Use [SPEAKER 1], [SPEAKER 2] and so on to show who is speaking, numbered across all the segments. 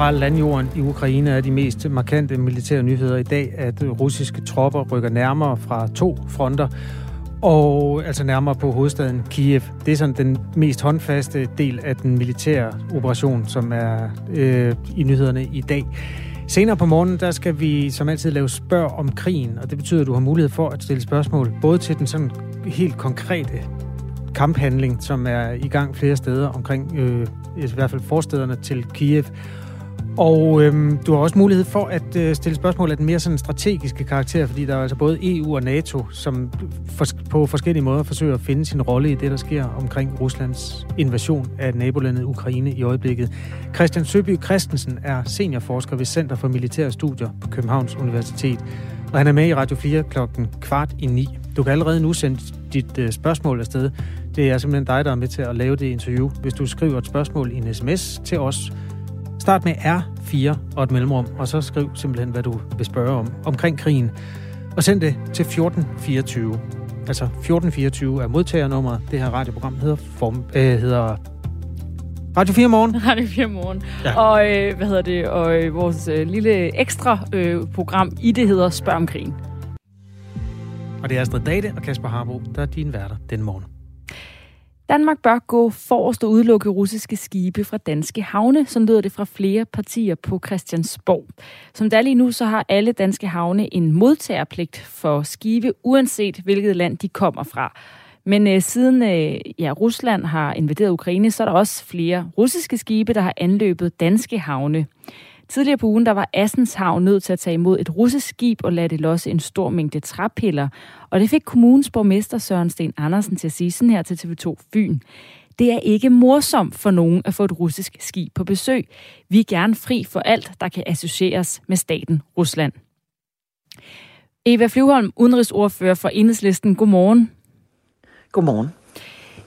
[SPEAKER 1] fra landjorden i Ukraine er de mest markante militære nyheder i dag, at russiske tropper rykker nærmere fra to fronter, og altså nærmere på hovedstaden Kiev. Det er sådan den mest håndfaste del af den militære operation, som er øh, i nyhederne i dag. Senere på morgenen, der skal vi som altid lave spørg om krigen, og det betyder, at du har mulighed for at stille spørgsmål, både til den sådan helt konkrete kamphandling, som er i gang flere steder omkring, øh, i hvert fald forstederne til Kiev, og øhm, du har også mulighed for at øh, stille spørgsmål af den mere sådan strategiske karakter, fordi der er altså både EU og NATO, som for, på forskellige måder forsøger at finde sin rolle i det, der sker omkring Ruslands invasion af nabolandet Ukraine i øjeblikket. Christian Søby Christensen er seniorforsker ved Center for Militære Studier på Københavns Universitet, og han er med i Radio 4 klokken kvart i ni. Du kan allerede nu sende dit øh, spørgsmål afsted. Det er simpelthen dig, der er med til at lave det interview. Hvis du skriver et spørgsmål i en sms til os, Start med R4 og et mellemrum, og så skriv simpelthen, hvad du vil spørge om omkring krigen. Og send det til 1424. Altså 1424 er modtagernummeret. Det her radioprogram hedder, form, øh, hedder Radio 4 Morgen.
[SPEAKER 2] Radio 4 Morgen. Ja. Og øh, hvad hedder det? Og øh, vores øh, lille ekstra øh, program i det hedder Spørg om krigen.
[SPEAKER 1] Og det er Astrid Date og Kasper Harbo, der er dine værter den morgen.
[SPEAKER 2] Danmark bør gå forrest og udelukke russiske skibe fra danske havne, som lyder det fra flere partier på Christiansborg. Som der er lige nu, så har alle danske havne en modtagerpligt for skibe, uanset hvilket land de kommer fra. Men øh, siden øh, ja, Rusland har invaderet Ukraine, så er der også flere russiske skibe, der har anløbet danske havne. Tidligere på ugen, der var Assens Hav nødt til at tage imod et russisk skib og lade det losse en stor mængde træpiller. Og det fik kommunens borgmester Søren Sten Andersen til at sige sådan her til TV2 Fyn. Det er ikke morsomt for nogen at få et russisk skib på besøg. Vi er gerne fri for alt, der kan associeres med staten Rusland. Eva Flyvholm, udenrigsordfører for Enhedslisten. Godmorgen.
[SPEAKER 3] Godmorgen.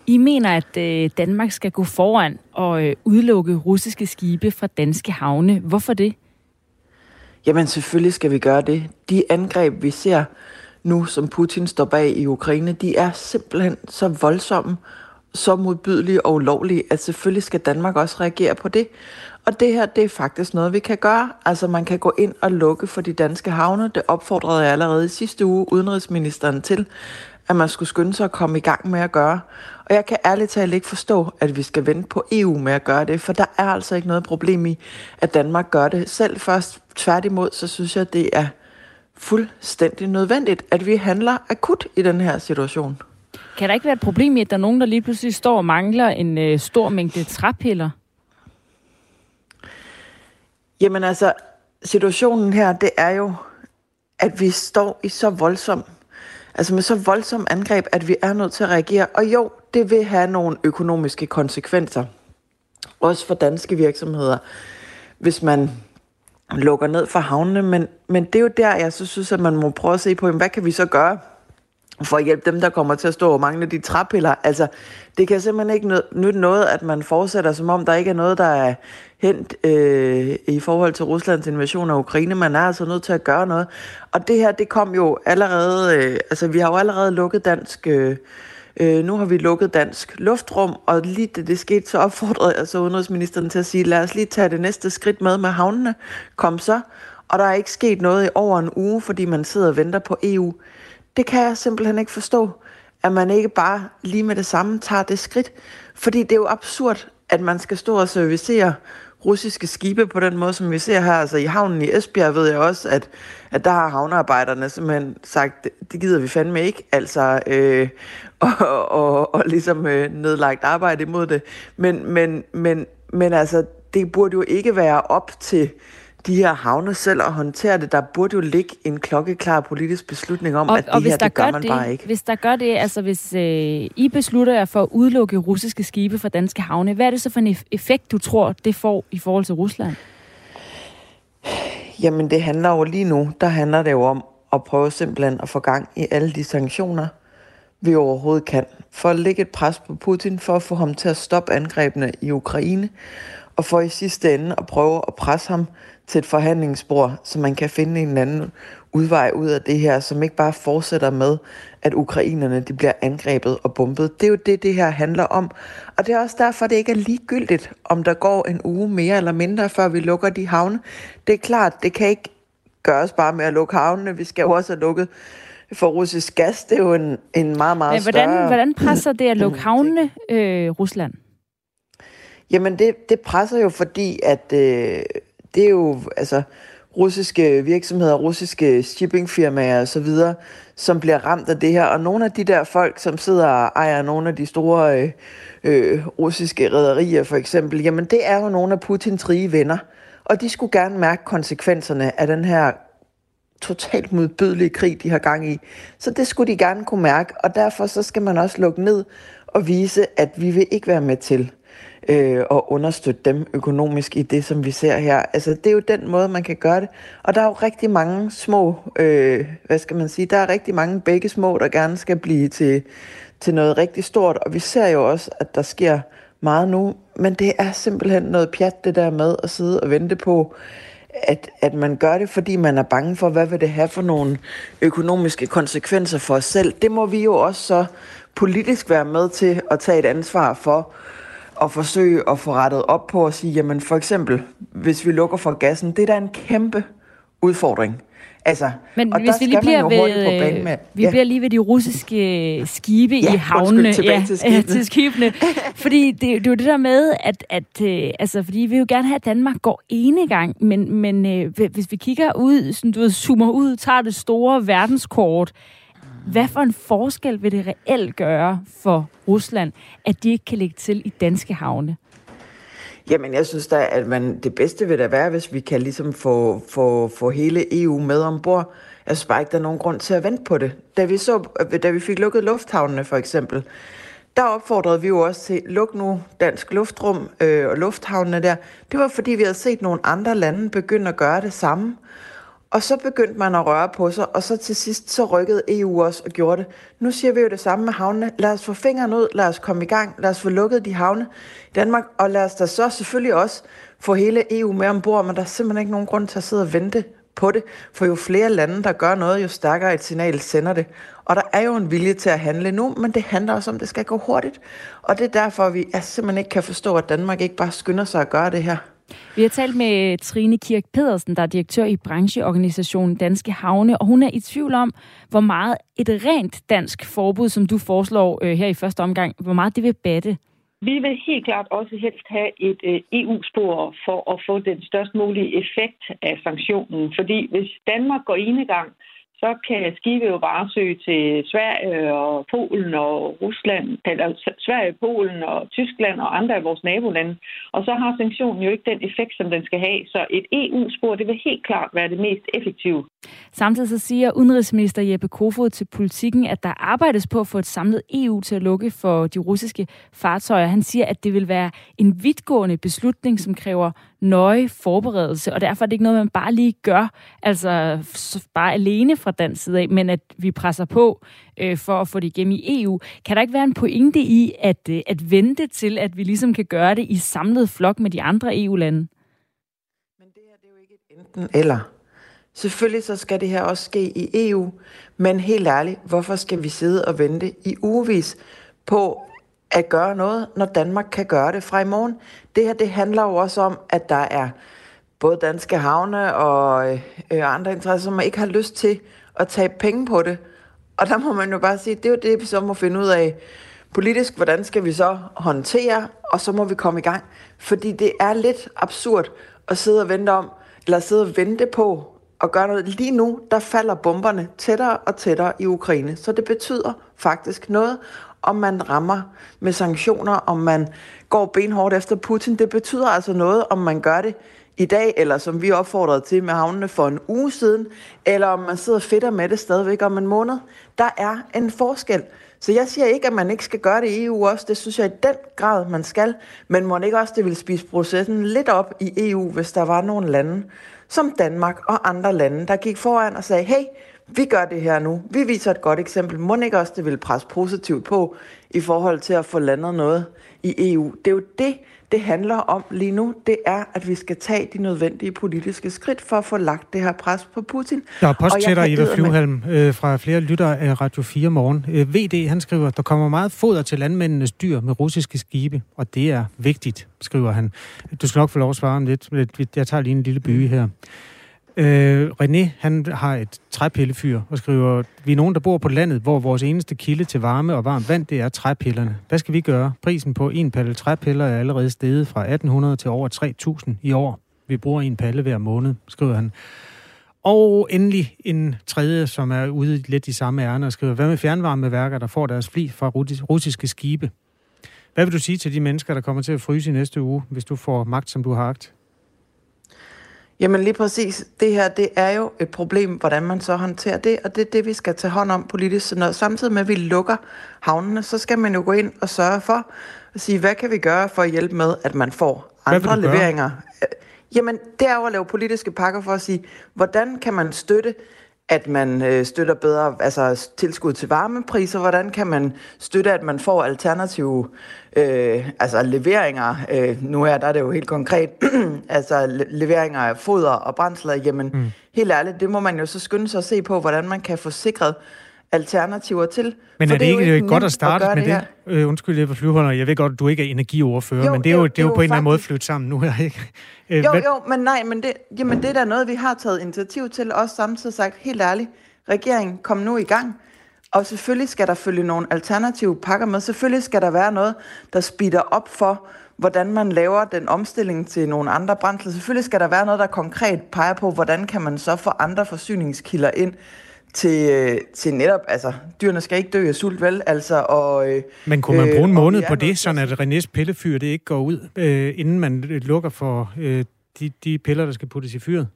[SPEAKER 2] I mener, at øh, Danmark skal gå foran og øh, udelukke russiske skibe fra danske havne. Hvorfor det?
[SPEAKER 3] Jamen selvfølgelig skal vi gøre det. De angreb, vi ser nu, som Putin står bag i Ukraine, de er simpelthen så voldsomme, så modbydelige og ulovlige, at selvfølgelig skal Danmark også reagere på det. Og det her, det er faktisk noget, vi kan gøre. Altså man kan gå ind og lukke for de danske havne. Det opfordrede jeg allerede i sidste uge udenrigsministeren til, at man skulle skynde sig at komme i gang med at gøre. Og jeg kan ærligt talt ikke forstå, at vi skal vente på EU med at gøre det, for der er altså ikke noget problem i, at Danmark gør det selv først. Tværtimod, så synes jeg, det er fuldstændig nødvendigt, at vi handler akut i den her situation.
[SPEAKER 2] Kan der ikke være et problem i, at der er nogen, der lige pludselig står og mangler en øh, stor mængde træpiller?
[SPEAKER 3] Jamen altså, situationen her, det er jo, at vi står i så voldsom altså med så voldsom angreb, at vi er nødt til at reagere. Og jo, det vil have nogle økonomiske konsekvenser. Også for danske virksomheder, hvis man lukker ned for havnene. Men, men det er jo der, jeg så synes, at man må prøve at se på, hvad kan vi så gøre for at hjælpe dem, der kommer til at stå og mangle de træpiller. Altså, det kan simpelthen ikke nytte noget, at man fortsætter, som om der ikke er noget, der er hent øh, i forhold til Ruslands invasion af Ukraine. Man er altså nødt til at gøre noget. Og det her, det kom jo allerede, øh, altså vi har jo allerede lukket dansk, øh, øh, nu har vi lukket dansk luftrum, og lige det, det skete, så opfordrede jeg så udenrigsministeren til at sige, lad os lige tage det næste skridt med med havnene. Kom så. Og der er ikke sket noget i over en uge, fordi man sidder og venter på EU. Det kan jeg simpelthen ikke forstå, at man ikke bare lige med det samme tager det skridt. Fordi det er jo absurd, at man skal stå og servicere russiske skibe på den måde, som vi ser her. Altså i havnen i Esbjerg ved jeg også, at, at der har havnearbejderne simpelthen sagt, det gider vi fandme ikke, altså, øh, og, og, og ligesom øh, nedlagt arbejde imod det. Men, men, men, men altså, det burde jo ikke være op til de her havne selv at håndtere det. Der burde jo ligge en klokkeklar politisk beslutning om, og, at det og her, det gør, gør man
[SPEAKER 2] det,
[SPEAKER 3] bare ikke.
[SPEAKER 2] Hvis der gør det, altså hvis øh, I beslutter jer for at udelukke russiske skibe fra danske havne, hvad er det så for en effekt, du tror, det får i forhold til Rusland?
[SPEAKER 3] Jamen det handler jo lige nu, der handler det jo om at prøve simpelthen at få gang i alle de sanktioner, vi overhovedet kan, for at lægge et pres på Putin, for at få ham til at stoppe angrebene i Ukraine, og for i sidste ende at prøve at presse ham til et forhandlingsbord, så man kan finde en anden udvej ud af det her, som ikke bare fortsætter med, at ukrainerne de bliver angrebet og bombet. Det er jo det, det her handler om. Og det er også derfor, det ikke er ligegyldigt, om der går en uge mere eller mindre, før vi lukker de havne. Det er klart, det kan ikke gøres bare med at lukke havnene. Vi skal jo også have lukket for russisk gas. Det er jo en, en meget, meget
[SPEAKER 2] Men hvordan,
[SPEAKER 3] større...
[SPEAKER 2] hvordan presser det at lukke havnene øh, Rusland?
[SPEAKER 3] Jamen, det, det presser jo, fordi at øh, det er jo altså russiske virksomheder, russiske shippingfirmaer og så videre, som bliver ramt af det her. Og nogle af de der folk, som sidder og ejer nogle af de store øh, øh, russiske rædderier for eksempel, jamen det er jo nogle af Putins rige venner. Og de skulle gerne mærke konsekvenserne af den her totalt modbydelige krig, de har gang i. Så det skulle de gerne kunne mærke, og derfor så skal man også lukke ned og vise, at vi vil ikke være med til øh, og understøtte dem økonomisk i det, som vi ser her. Altså, det er jo den måde, man kan gøre det. Og der er jo rigtig mange små, øh, hvad skal man sige, der er rigtig mange begge små, der gerne skal blive til, til noget rigtig stort. Og vi ser jo også, at der sker meget nu, men det er simpelthen noget pjat, det der med at sidde og vente på, at, at man gør det, fordi man er bange for, hvad vil det have for nogle økonomiske konsekvenser for os selv. Det må vi jo også så politisk være med til at tage et ansvar for, at forsøge at få rettet op på at sige, jamen for eksempel, hvis vi lukker for gassen, det er da en kæmpe udfordring. Altså,
[SPEAKER 2] Men
[SPEAKER 3] og
[SPEAKER 2] hvis
[SPEAKER 3] der
[SPEAKER 2] vi lige bliver
[SPEAKER 3] hurtigt på
[SPEAKER 2] ved,
[SPEAKER 3] banen med.
[SPEAKER 2] vi bliver lige ved de russiske skibe
[SPEAKER 3] Ja,
[SPEAKER 2] i havnene.
[SPEAKER 3] undskyld, tilbage til skibene.
[SPEAKER 2] Ja, til skibene. fordi det, det er jo det der med, at, at øh, altså, fordi vi vil jo gerne have, at Danmark går ene gang, men, men øh, hvis vi kigger ud, sådan, du ved, zoomer ud, tager det store verdenskort, hvad for en forskel vil det reelt gøre for Rusland, at de ikke kan lægge til i danske havne?
[SPEAKER 3] Jamen, jeg synes da, at man, det bedste vil da være, hvis vi kan ligesom få, få, få hele EU med ombord. Jeg synes bare ikke, der er nogen grund til at vente på det. Da vi, så, da vi fik lukket lufthavnene for eksempel, der opfordrede vi jo også til, luk nu dansk luftrum øh, og lufthavnene der. Det var fordi, vi havde set nogle andre lande begynde at gøre det samme. Og så begyndte man at røre på sig, og så til sidst så rykkede EU også og gjorde det. Nu siger vi jo det samme med havnene. Lad os få fingeren ud, lad os komme i gang, lad os få lukket de havne i Danmark, og lad os da så selvfølgelig også få hele EU med ombord, men der er simpelthen ikke nogen grund til at sidde og vente på det, for jo flere lande, der gør noget, jo stærkere et signal sender det. Og der er jo en vilje til at handle nu, men det handler også om, at det skal gå hurtigt. Og det er derfor, vi simpelthen ikke kan forstå, at Danmark ikke bare skynder sig at gøre det her.
[SPEAKER 2] Vi har talt med Trine Kirk Pedersen, der er direktør i brancheorganisationen Danske Havne, og hun er i tvivl om, hvor meget et rent dansk forbud, som du foreslår øh, her i første omgang, hvor meget det vil batte.
[SPEAKER 4] Vi vil helt klart også helst have et øh, EU-spor for at få den størst mulige effekt af sanktionen. Fordi hvis Danmark går enegang, så kan skibe jo bare søge til Sverige og Polen og Rusland, eller Sverige, Polen og Tyskland og andre af vores nabolande. Og så har sanktionen jo ikke den effekt, som den skal have. Så et EU-spor, det vil helt klart være det mest effektive.
[SPEAKER 2] Samtidig så siger udenrigsminister Jeppe Kofod til politikken, at der arbejdes på at få et samlet EU til at lukke for de russiske fartøjer. Han siger, at det vil være en vidtgående beslutning, som kræver nøje forberedelse, og derfor er det ikke noget, man bare lige gør, altså bare alene fra dansk side af, men at vi presser på øh, for at få det igennem i EU. Kan der ikke være en pointe i at, øh, at vente til, at vi ligesom kan gøre det i samlet flok med de andre EU-lande?
[SPEAKER 3] Men det her det er jo ikke et enten eller. Selvfølgelig så skal det her også ske i EU, men helt ærligt, hvorfor skal vi sidde og vente i ugevis på at gøre noget, når Danmark kan gøre det fra i morgen? Det her det handler jo også om, at der er både danske havne og øh, øh andre interesser, som ikke har lyst til at tage penge på det. Og der må man jo bare sige, det er jo det, vi så må finde ud af politisk, hvordan skal vi så håndtere, og så må vi komme i gang. Fordi det er lidt absurd at sidde og vente om, eller sidde og vente på, at gøre noget. Lige nu, der falder bomberne tættere og tættere i Ukraine, så det betyder faktisk noget, om man rammer med sanktioner, om man går benhårdt efter Putin. Det betyder altså noget, om man gør det i dag, eller som vi opfordrede til med havnene for en uge siden, eller om man sidder fedt med det stadigvæk om en måned. Der er en forskel. Så jeg siger ikke, at man ikke skal gøre det i EU også. Det synes jeg i den grad, man skal. Men må ikke også, det vil spise processen lidt op i EU, hvis der var nogle lande, som Danmark og andre lande, der gik foran og sagde, hey, vi gør det her nu. Vi viser et godt eksempel. Må ikke også det vil presse positivt på i forhold til at få landet noget i EU? Det er jo det, det handler om lige nu, det er, at vi skal tage de nødvendige politiske skridt for at få lagt det her pres på Putin.
[SPEAKER 1] Der er post til dig, Eva Flyvhalm, øh, fra flere lyttere af Radio 4 morgen. Øh, VD, han skriver, der kommer meget foder til landmændenes dyr med russiske skibe, og det er vigtigt, skriver han. Du skal nok få lov at svare om lidt. Jeg tager lige en lille by her. Øh, René, han har et træpillefyr og skriver, vi er nogen, der bor på landet, hvor vores eneste kilde til varme og varmt vand, det er træpillerne. Hvad skal vi gøre? Prisen på en palle træpiller er allerede steget fra 1800 til over 3000 i år. Vi bruger en palle hver måned, skriver han. Og endelig en tredje, som er ude lidt i samme ærne og skriver, hvad med fjernvarmeværker, der får deres fly fra russiske skibe? Hvad vil du sige til de mennesker, der kommer til at fryse i næste uge, hvis du får magt, som du har agt?
[SPEAKER 3] Jamen lige præcis. Det her, det er jo et problem, hvordan man så håndterer det, og det er det, vi skal tage hånd om politisk. Så når, samtidig med, at vi lukker havnene, så skal man jo gå ind og sørge for at sige, hvad kan vi gøre for at hjælpe med, at man får andre leveringer? Jamen, det er jo at lave politiske pakker for at sige, hvordan kan man støtte at man øh, støtter bedre altså tilskud til varmepriser? Hvordan kan man støtte, at man får alternative øh, altså leveringer? Øh, nu er der er det jo helt konkret, altså leveringer af foder og brændsler. Jamen, mm. helt ærligt, det må man jo så skynde sig at se på, hvordan man kan få sikret alternativer til.
[SPEAKER 1] Men er det, det ikke, ikke godt at starte at med det? det? Øh, undskyld, jeg flyveholder. Jeg ved godt, at du ikke er energiordfører, jo, men det er jo, det er jo, jo på en eller anden måde flyttet sammen nu her, ikke?
[SPEAKER 3] Øh, jo, hvad? jo, men nej, men det, jamen, det er da noget, vi har taget initiativ til, også samtidig sagt, helt ærligt, regeringen, kom nu i gang. Og selvfølgelig skal der følge nogle alternative pakker med. Selvfølgelig skal der være noget, der speeder op for, hvordan man laver den omstilling til nogle andre brændsler. Selvfølgelig skal der være noget, der konkret peger på, hvordan kan man så få andre forsyningskilder ind til, øh, til netop, altså, dyrene skal ikke dø af sult, vel? Altså, og,
[SPEAKER 1] øh, Men kunne man bruge en måned på det, sådan at Renés pillefyr det ikke går ud, øh, inden man lukker for øh, de, de piller, der skal puttes i fyret?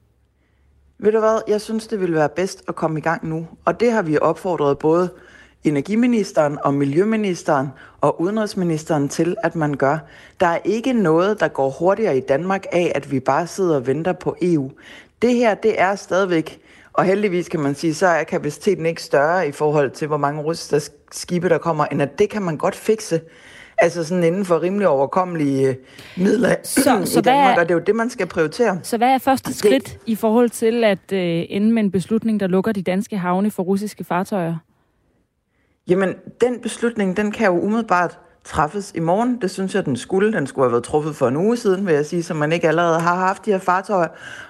[SPEAKER 3] Ved du hvad, jeg synes, det ville være bedst at komme i gang nu. Og det har vi opfordret både energiministeren og miljøministeren og udenrigsministeren til, at man gør. Der er ikke noget, der går hurtigere i Danmark af, at vi bare sidder og venter på EU. Det her, det er stadigvæk og heldigvis kan man sige, så er kapaciteten ikke større i forhold til, hvor mange russiske skibe der kommer, end at det kan man godt fikse. Altså sådan inden for rimelig overkommelige øh, midler så, så i Danmark, er, og det er jo det, man skal prioritere.
[SPEAKER 2] Så hvad er første skridt det, i forhold til at uh, ende med en beslutning, der lukker de danske havne for russiske fartøjer?
[SPEAKER 3] Jamen, den beslutning, den kan jo umiddelbart træffes i morgen. Det synes jeg, den skulle. Den skulle have været truffet for en uge siden, vil jeg sige, så man ikke allerede har haft de her fartøjer.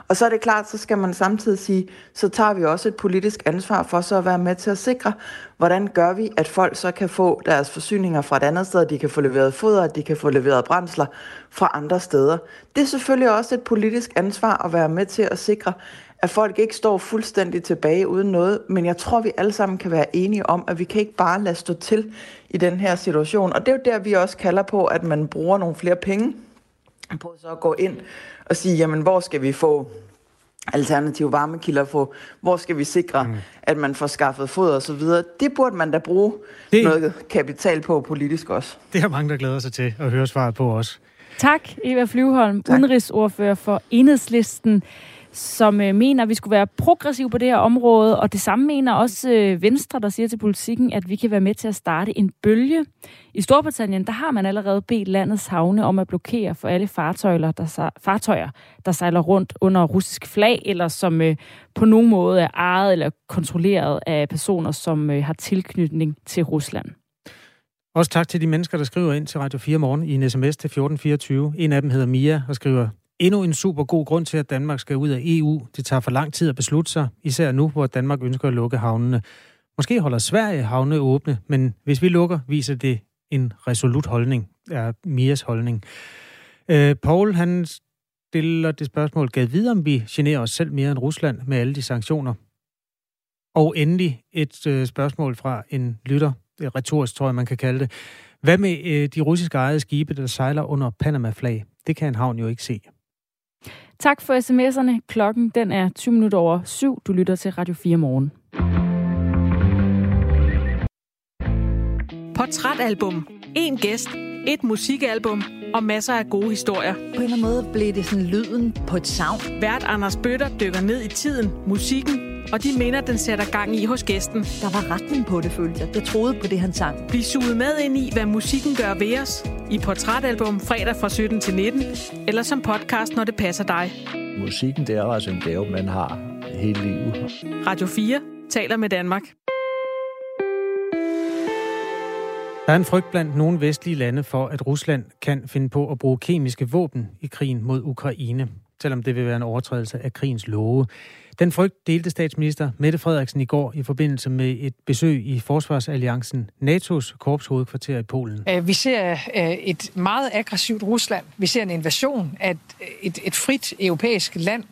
[SPEAKER 3] Og så er det klart, så skal man samtidig sige, så tager vi også et politisk ansvar for så at være med til at sikre, hvordan gør vi, at folk så kan få deres forsyninger fra et andet sted, de kan få leveret foder, de kan få leveret brændsler fra andre steder. Det er selvfølgelig også et politisk ansvar at være med til at sikre, at folk ikke står fuldstændig tilbage uden noget, men jeg tror, vi alle sammen kan være enige om, at vi kan ikke bare lade stå til i den her situation. Og det er jo der, vi også kalder på, at man bruger nogle flere penge på så at gå ind og sige, jamen hvor skal vi få alternative varmekilder få, hvor skal vi sikre, mm. at man får skaffet foder og så videre. Det burde man da bruge det, noget kapital på politisk også.
[SPEAKER 1] Det er mange, der glæder sig til at høre svaret på os.
[SPEAKER 2] Tak, Eva Flyvholm, tak. udenrigsordfører for Enhedslisten som øh, mener, at vi skulle være progressive på det her område, og det samme mener også øh, Venstre, der siger til politikken, at vi kan være med til at starte en bølge. I Storbritannien, der har man allerede bedt landets havne om at blokere for alle fartøjer, der, fartøjer, der sejler rundt under russisk flag, eller som øh, på nogen måde er ejet eller kontrolleret af personer, som øh, har tilknytning til Rusland.
[SPEAKER 1] Også tak til de mennesker, der skriver ind til Radio 4 morgen i en sms til 1424. En af dem hedder Mia og skriver, endnu en super god grund til, at Danmark skal ud af EU. Det tager for lang tid at beslutte sig, især nu, hvor Danmark ønsker at lukke havnene. Måske holder Sverige havne åbne, men hvis vi lukker, viser det en resolut holdning, er Mias holdning. Øh, Paul, han stiller det spørgsmål, gav videre, om vi generer os selv mere end Rusland med alle de sanktioner. Og endelig et øh, spørgsmål fra en lytter, retorisk tror jeg, man kan kalde det. Hvad med øh, de russiske ejede skibe, der sejler under Panama-flag? Det kan en havn jo ikke se.
[SPEAKER 2] Tak for sms'erne. Klokken den er 20 minutter over syv. Du lytter til Radio 4 morgen.
[SPEAKER 5] Portrætalbum. En gæst. Et musikalbum og masser af gode historier. På
[SPEAKER 6] en eller anden måde blev det sådan lyden på et savn.
[SPEAKER 5] Vært Anders Bøtter dykker ned i tiden, musikken og de minder, den sætter gang i hos gæsten.
[SPEAKER 6] Der var retning på det, følte jeg. Jeg troede på det, han sang.
[SPEAKER 5] Bliv suget med ind i, hvad musikken gør ved os. I Portrætalbum fredag fra 17 til 19, eller som podcast, når det passer dig.
[SPEAKER 7] Musikken, det er altså en gave, man har hele livet.
[SPEAKER 5] Radio 4 taler med Danmark.
[SPEAKER 1] Der er en frygt blandt nogle vestlige lande for, at Rusland kan finde på at bruge kemiske våben i krigen mod Ukraine, selvom det vil være en overtrædelse af krigens love. Den frygt delte statsminister Mette Frederiksen i går i forbindelse med et besøg i Forsvarsalliancen NATO's korpshovedkvarter i Polen.
[SPEAKER 8] Øh, vi ser øh, et meget aggressivt Rusland. Vi ser en invasion af et, et frit europæisk land.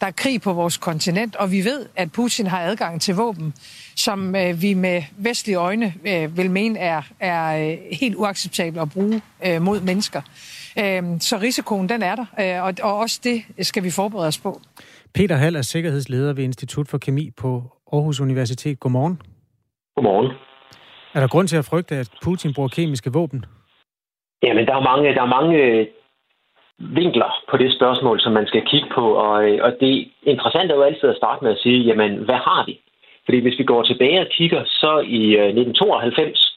[SPEAKER 8] Der er krig på vores kontinent, og vi ved, at Putin har adgang til våben, som øh, vi med vestlige øjne vil mene er, er helt uacceptabelt at bruge mod mennesker. Så risikoen, den er der, og også det skal vi forberede os på.
[SPEAKER 1] Peter Hall er sikkerhedsleder ved Institut for Kemi på Aarhus Universitet. Godmorgen.
[SPEAKER 9] Godmorgen.
[SPEAKER 1] Er der grund til at frygte, at Putin bruger kemiske våben?
[SPEAKER 9] Jamen, der er mange, der er mange øh, vinkler på det spørgsmål, som man skal kigge på. Og, øh, og det interessante er jo altid at starte med at sige, jamen, hvad har vi? Fordi hvis vi går tilbage og kigger, så i 1992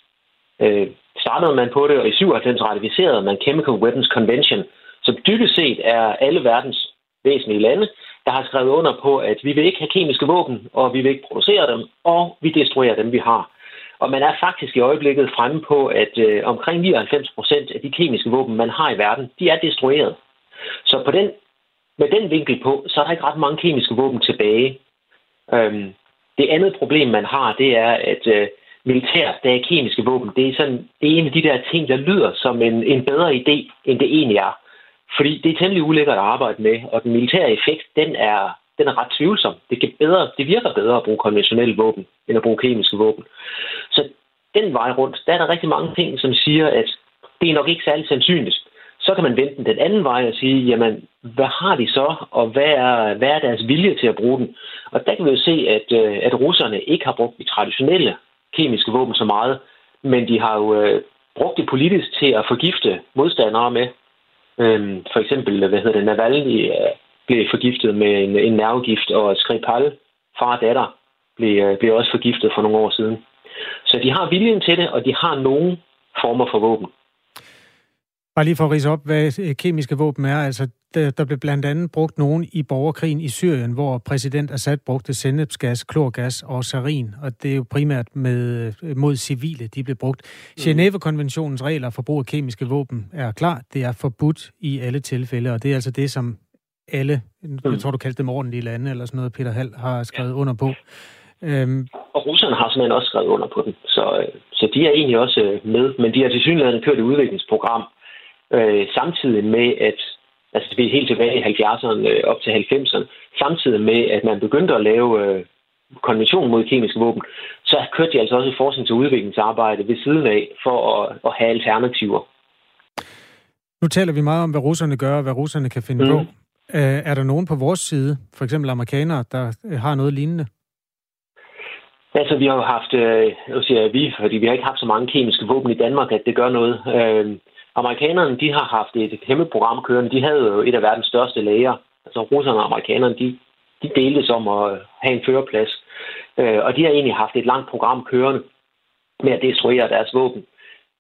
[SPEAKER 9] øh, startede man på det, og i 97 ratificerede man Chemical Weapons Convention, som dybest set er alle verdens væsentlige lande, der har skrevet under på, at vi vil ikke have kemiske våben, og vi vil ikke producere dem, og vi destruerer dem, vi har. Og man er faktisk i øjeblikket fremme på, at øh, omkring 99 procent af de kemiske våben, man har i verden, de er destrueret. Så på den, med den vinkel på, så er der ikke ret mange kemiske våben tilbage. Øhm, det andet problem, man har, det er, at øh, militær, der er kemiske våben, det er, sådan, det er en af de der ting, der lyder som en, en bedre idé, end det egentlig er. Fordi det er temmelig ulækkert at arbejde med, og den militære effekt, den er, den er ret tvivlsom. Det, kan bedre, det virker bedre at bruge konventionelle våben, end at bruge kemiske våben. Så den vej rundt, der er der rigtig mange ting, som siger, at det er nok ikke særlig sandsynligt. Så kan man vente den, den anden vej og sige, jamen, hvad har de så, og hvad er, hvad er deres vilje til at bruge den? Og der kan vi jo se, at, øh, at russerne ikke har brugt de traditionelle kemiske våben så meget, men de har jo øh, brugt det politisk til at forgifte modstandere med. Øhm, for eksempel, hvad hedder det, Navalny øh, blev forgiftet med en, en nervegift, og Skripal, far og datter, blev, øh, blev også forgiftet for nogle år siden. Så de har viljen til det, og de har nogle former for våben.
[SPEAKER 1] Bare lige for at rise op, hvad kemiske våben er. Altså, der, der blev blandt andet brugt nogen i borgerkrigen i Syrien, hvor præsident Assad brugte sennepsgas, klorgas og sarin, og det er jo primært med, mod civile, de blev brugt. Mm. Genève-konventionens regler for brug af kemiske våben er klar. Det er forbudt i alle tilfælde, og det er altså det, som alle, mm. jeg tror du kaldte dem ordentlige lande, eller sådan noget, Peter Hall har skrevet ja. under på.
[SPEAKER 9] Øhm. Og russerne har simpelthen også skrevet under på den, så, øh, så de er egentlig også øh, med, men de har til synligheden kørt et udviklingsprogram, øh, samtidig med, at altså det helt tilbage i 70'erne øh, op til 90'erne, samtidig med, at man begyndte at lave øh, konvention mod kemiske våben, så kørte de altså også et forsknings- og udviklingsarbejde ved siden af for at, at have alternativer.
[SPEAKER 1] Nu taler vi meget om, hvad russerne gør og hvad russerne kan finde mm. på. Øh, er der nogen på vores side, for eksempel amerikanere, der har noget lignende?
[SPEAKER 9] Altså, vi har jo haft, øh, jeg siger vi, fordi vi har ikke haft så mange kemiske våben i Danmark, at det gør noget. Amerikanerne, de har haft et kæmpe program kørende. De havde jo et af verdens største læger. Altså russerne og amerikanerne, de, de deltes om at øh, have en førerplads. Øh, og de har egentlig haft et langt program kørende med at destruere deres våben.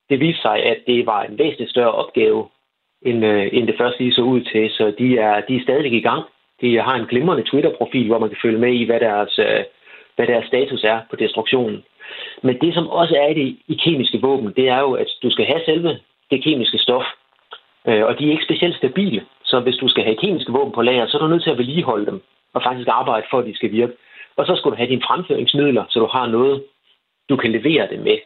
[SPEAKER 9] Det viste sig, at det var en væsentligt større opgave, end, øh, end det først lige så ud til. Så de er, de er stadig i gang. De har en glimrende Twitter-profil, hvor man kan følge med i, hvad deres, øh, hvad deres status er på destruktionen. Men det, som også er i det i kemiske våben, det er jo, at du skal have selve det kemiske stof. Øh, og de er ikke specielt stabile. Så hvis du skal have kemiske våben på lager, så er du nødt til at vedligeholde dem og faktisk arbejde for, at de skal virke. Og så skal du have dine fremføringsmidler, så du har noget, du kan levere det med.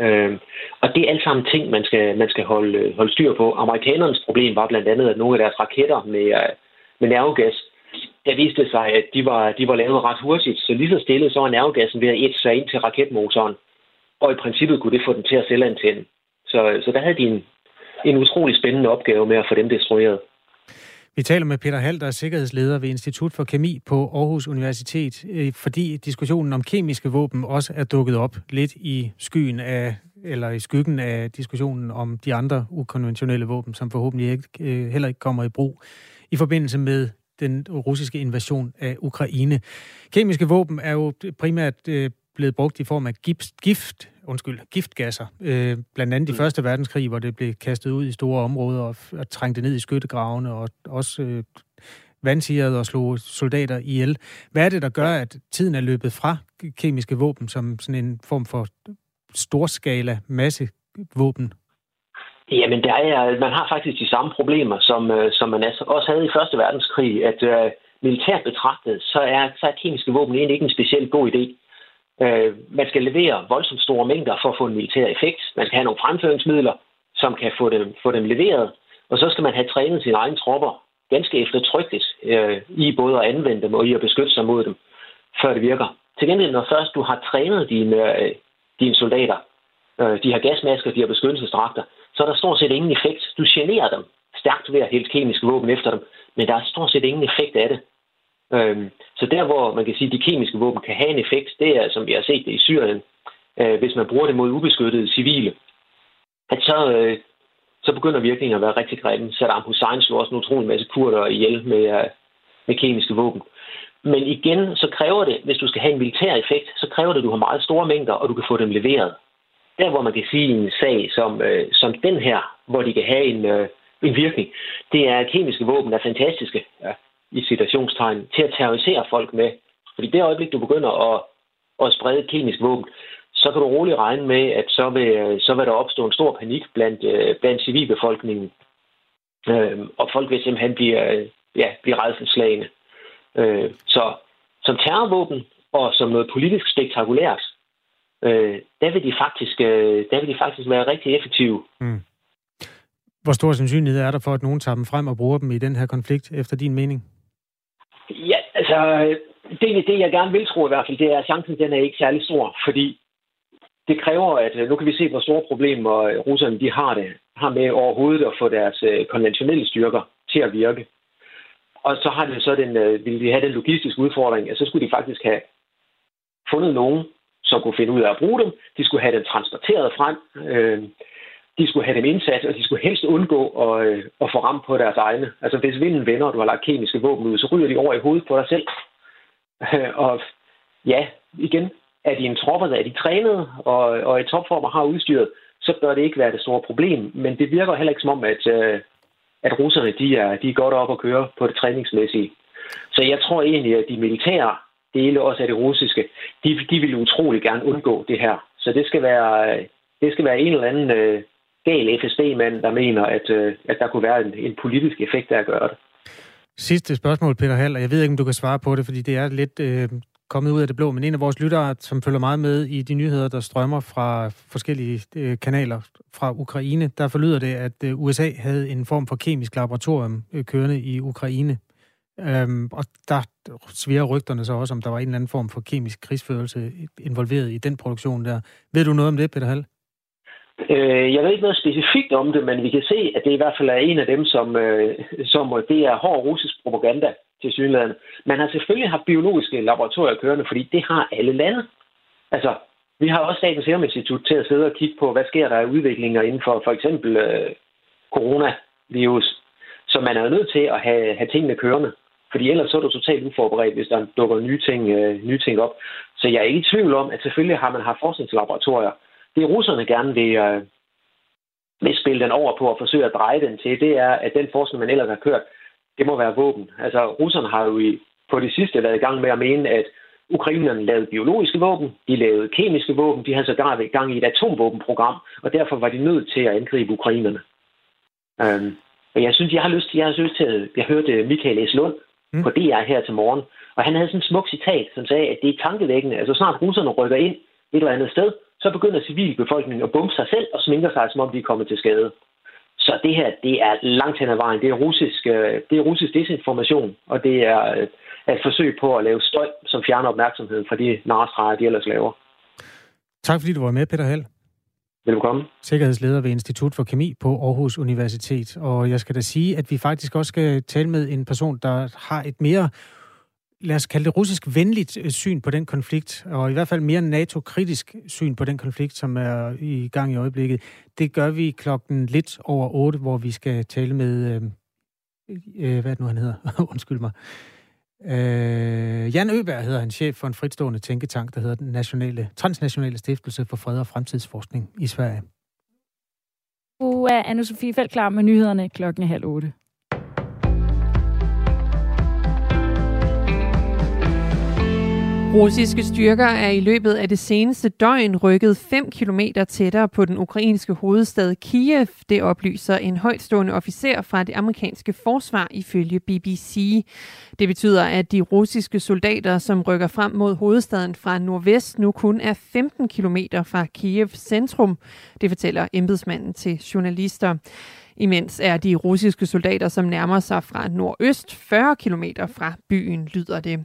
[SPEAKER 9] Øh, og det er alt sammen ting, man skal, man skal holde, holde styr på. Amerikanernes problem var blandt andet, at nogle af deres raketter med, øh, med nervegas, der viste sig, at de var, de var lavet ret hurtigt. Så lige så stille, så var nervegassen ved at ætte sig ind til raketmotoren. Og i princippet kunne det få den til at selvantænde. Så, så der havde de en, en utrolig spændende opgave med at få dem destrueret.
[SPEAKER 1] Vi taler med Peter Hall, der er sikkerhedsleder ved Institut for Kemi på Aarhus Universitet, øh, fordi diskussionen om kemiske våben også er dukket op lidt i skyen af, eller i skyggen af diskussionen om de andre ukonventionelle våben, som forhåbentlig ikke, øh, heller ikke kommer i brug i forbindelse med den russiske invasion af Ukraine. Kemiske våben er jo primært øh, blevet brugt i form af gift, gift undskyld, giftgasser. Øh, blandt andet i mm. Første Verdenskrig, hvor det blev kastet ud i store områder og, og trængte ned i skyttegravene, og også øh, vandsigede og slog soldater ihjel. Hvad er det, der gør, at tiden er løbet fra kemiske våben som sådan en form for storskala massevåben?
[SPEAKER 9] Jamen, der er, man har faktisk de samme problemer, som, øh, som man også havde i Første Verdenskrig, at uh, militært betragtet, så er, så er kemiske våben egentlig ikke en specielt god idé. Øh, man skal levere voldsomt store mængder for at få en militær effekt. Man skal have nogle fremføringsmidler, som kan få dem, få dem leveret. Og så skal man have trænet sine egne tropper ganske eftertrykkeligt øh, i både at anvende dem og i at beskytte sig mod dem, før det virker. Til gengæld, når først du har trænet dine, øh, dine soldater, øh, de har gasmasker, de har beskyttelsesdragter, så er der stort set ingen effekt. Du generer dem stærkt ved at hælde kemiske våben efter dem, men der er stort set ingen effekt af det. Øhm, så der, hvor man kan sige, at de kemiske våben kan have en effekt, det er, som vi har set det i Syrien, øh, hvis man bruger det mod ubeskyttede civile, at så, øh, så begynder virkningen at være rigtig grimme. Saddam Hussein slog også en utrolig masse kurder ihjel med, øh, med kemiske våben. Men igen, så kræver det, hvis du skal have en militær effekt, så kræver det, at du har meget store mængder, og du kan få dem leveret der hvor man kan sige en sag som, øh, som den her, hvor de kan have en, øh, en virkning, det er, at kemiske våben er fantastiske ja, i situationstegn til at terrorisere folk med. Fordi det øjeblik, du begynder at, at sprede kemisk våben, så kan du roligt regne med, at så vil, så vil der opstå en stor panik blandt, øh, blandt civilbefolkningen. Øh, og folk vil simpelthen blive, øh, ja, blive redselslagende. Øh, så som terrorvåben og som noget politisk spektakulært, øh, der, vil de faktisk, øh, der vil de faktisk være rigtig effektive. Mm.
[SPEAKER 1] Hvor stor sandsynlighed er der for, at nogen tager dem frem og bruger dem i den her konflikt, efter din mening?
[SPEAKER 9] Altså, det, det jeg gerne vil tro i hvert fald, det er, at chancen den er ikke særlig stor, fordi det kræver, at øh, nu kan vi se, hvor store problemer øh, russerne de har det, har med overhovedet at få deres øh, konventionelle styrker til at virke. Og så har de så den, ville de have den logistiske udfordring, at så skulle de faktisk have fundet nogen, som kunne finde ud af at bruge dem. De skulle have den transporteret frem. De skulle have dem indsat, og de skulle helst undgå at, øh, at få ramt på deres egne. Altså hvis vinden vender, og du har lagt kemiske våben ud, så ryger de over i hovedet på dig selv. Og ja, igen, er de en tropper, er de trænet og, og i topform og har udstyret, så bør det ikke være det store problem. Men det virker heller ikke som om, at, øh, at russerne de er, de er godt op at køre på det træningsmæssige. Så jeg tror egentlig, at de militære dele også af det russiske, de, de vil utrolig gerne undgå det her. Så det skal være, øh, det skal være en eller anden øh, gal FSB-mand, der mener, at, øh, at der kunne være en, en politisk effekt af at gøre det.
[SPEAKER 1] Sidste spørgsmål, Peter Hall, og jeg ved ikke, om du kan svare på det, fordi det er lidt øh, kommet ud af det blå, men en af vores lyttere, som følger meget med i de nyheder, der strømmer fra forskellige øh, kanaler fra Ukraine, der forlyder det, at øh, USA havde en form for kemisk laboratorium øh, kørende i Ukraine. Øhm, og der sviger rygterne så også, om der var en eller anden form for kemisk krigsførelse involveret i den produktion der. Ved du noget om det, Peter Hall?
[SPEAKER 9] Øh, jeg ved ikke noget specifikt om det, men vi kan se, at det i hvert fald er en af dem, som, øh, som øh, det er hård russisk propaganda til synligheden. Man har selvfølgelig haft biologiske laboratorier kørende, fordi det har alle lande. Altså, vi har også Statens Serum Institut til at sidde og kigge på, hvad sker der af udviklinger inden for for eksempel øh, coronavirus. Så man er jo nødt til at have, have tingene kørende. Fordi ellers så er du totalt uforberedt, hvis der dukker nye ting, øh, nye ting op. Så jeg er ikke i tvivl om, at selvfølgelig har man haft forskningslaboratorier. Det russerne gerne vil, øh, vil spille den over på og forsøge at dreje den til, det er, at den forskning, man ellers har kørt, det må være våben. Altså russerne har jo i, på det sidste været i gang med at mene, at ukrainerne lavede biologiske våben, de lavede kemiske våben, de havde sågar været i gang i et atomvåbenprogram, og derfor var de nødt til at angribe ukrainerne. Um, og jeg synes, jeg har lyst til, jeg har lyst til at, jeg hørte Michael S. Lund, mm. på DR her til morgen. Og han havde sådan et smukt citat, som sagde, at det er tankevækkende. Altså snart russerne rykker ind et eller andet sted, så begynder civilbefolkningen at bombe sig selv og sminker sig, som om de er kommet til skade. Så det her, det er langt hen ad vejen. Det er russisk, øh, det er russisk desinformation, og det er et forsøg på at lave støj, som fjerner opmærksomheden fra de narestreger, de ellers laver.
[SPEAKER 1] Tak fordi du var med, Peter Hell.
[SPEAKER 9] Velkommen.
[SPEAKER 1] Sikkerhedsleder ved Institut for Kemi på Aarhus Universitet. Og jeg skal da sige, at vi faktisk også skal tale med en person, der har et mere lad os kalde det russisk venligt øh, syn på den konflikt, og i hvert fald mere NATO-kritisk syn på den konflikt, som er i gang i øjeblikket. Det gør vi klokken lidt over 8, hvor vi skal tale med øh, øh, hvad er det nu, han hedder? Undskyld mig. Øh, Jan Øberg hedder han, chef for en fritstående tænketank, der hedder den nationale, Transnationale Stiftelse for Fred og Fremtidsforskning i Sverige.
[SPEAKER 2] Nu er Anne-Sophie Felt klar med nyhederne klokken halv otte.
[SPEAKER 10] Russiske styrker er i løbet af det seneste døgn rykket 5 km tættere på den ukrainske hovedstad Kiev. Det oplyser en højtstående officer fra det amerikanske forsvar ifølge BBC. Det betyder, at de russiske soldater, som rykker frem mod hovedstaden fra nordvest, nu kun er 15 km fra Kiev centrum. Det fortæller embedsmanden til journalister. Imens er de russiske soldater, som nærmer sig fra nordøst, 40 km fra byen, lyder det.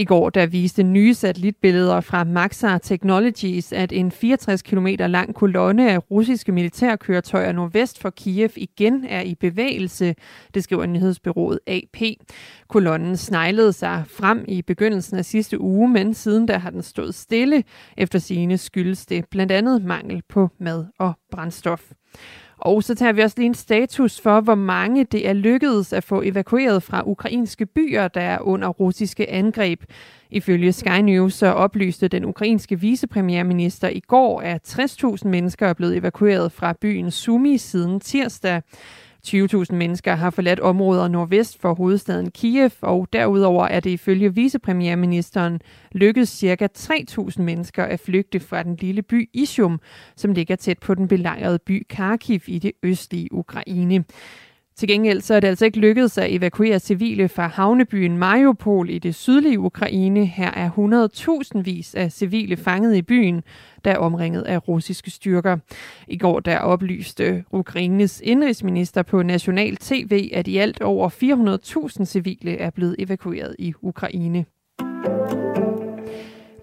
[SPEAKER 10] I går der viste nye satellitbilleder fra Maxar Technologies, at en 64 km lang kolonne af russiske militærkøretøjer nordvest for Kiev igen er i bevægelse, det skriver nyhedsbyrået AP. Kolonnen sneglede sig frem i begyndelsen af sidste uge, men siden da har den stået stille. Efter sine skyldes det blandt andet mangel på mad og brændstof. Og så tager vi også lige en status for, hvor mange det er lykkedes at få evakueret fra ukrainske byer, der er under russiske angreb. Ifølge Sky News så oplyste den ukrainske vicepremierminister i går, at 60.000 mennesker er blevet evakueret fra byen Sumi siden tirsdag. 20.000 mennesker har forladt områder nordvest for hovedstaden Kiev, og derudover er det ifølge vicepremierministeren lykkedes ca. 3.000 mennesker at flygte fra den lille by Ishum, som ligger tæt på den belejrede by Kharkiv i det østlige Ukraine. Til gengæld så er det altså ikke lykkedes at evakuere civile fra havnebyen Mariupol i det sydlige Ukraine. Her er 100.000 vis af civile fanget i byen, der er omringet af russiske styrker. I går der oplyste Ukraines indrigsminister på national tv, at i alt over 400.000 civile er blevet evakueret i Ukraine.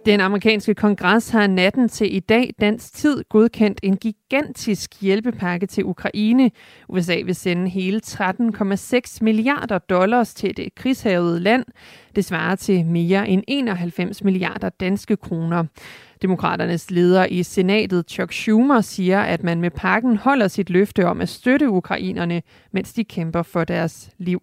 [SPEAKER 10] Den amerikanske kongres har natten til i dag dansk tid godkendt en gigantisk hjælpepakke til Ukraine. USA vil sende hele 13,6 milliarder dollars til det krigshavede land. Det svarer til mere end 91 milliarder danske kroner. Demokraternes leder i senatet, Chuck Schumer, siger, at man med pakken holder sit løfte om at støtte ukrainerne, mens de kæmper for deres liv.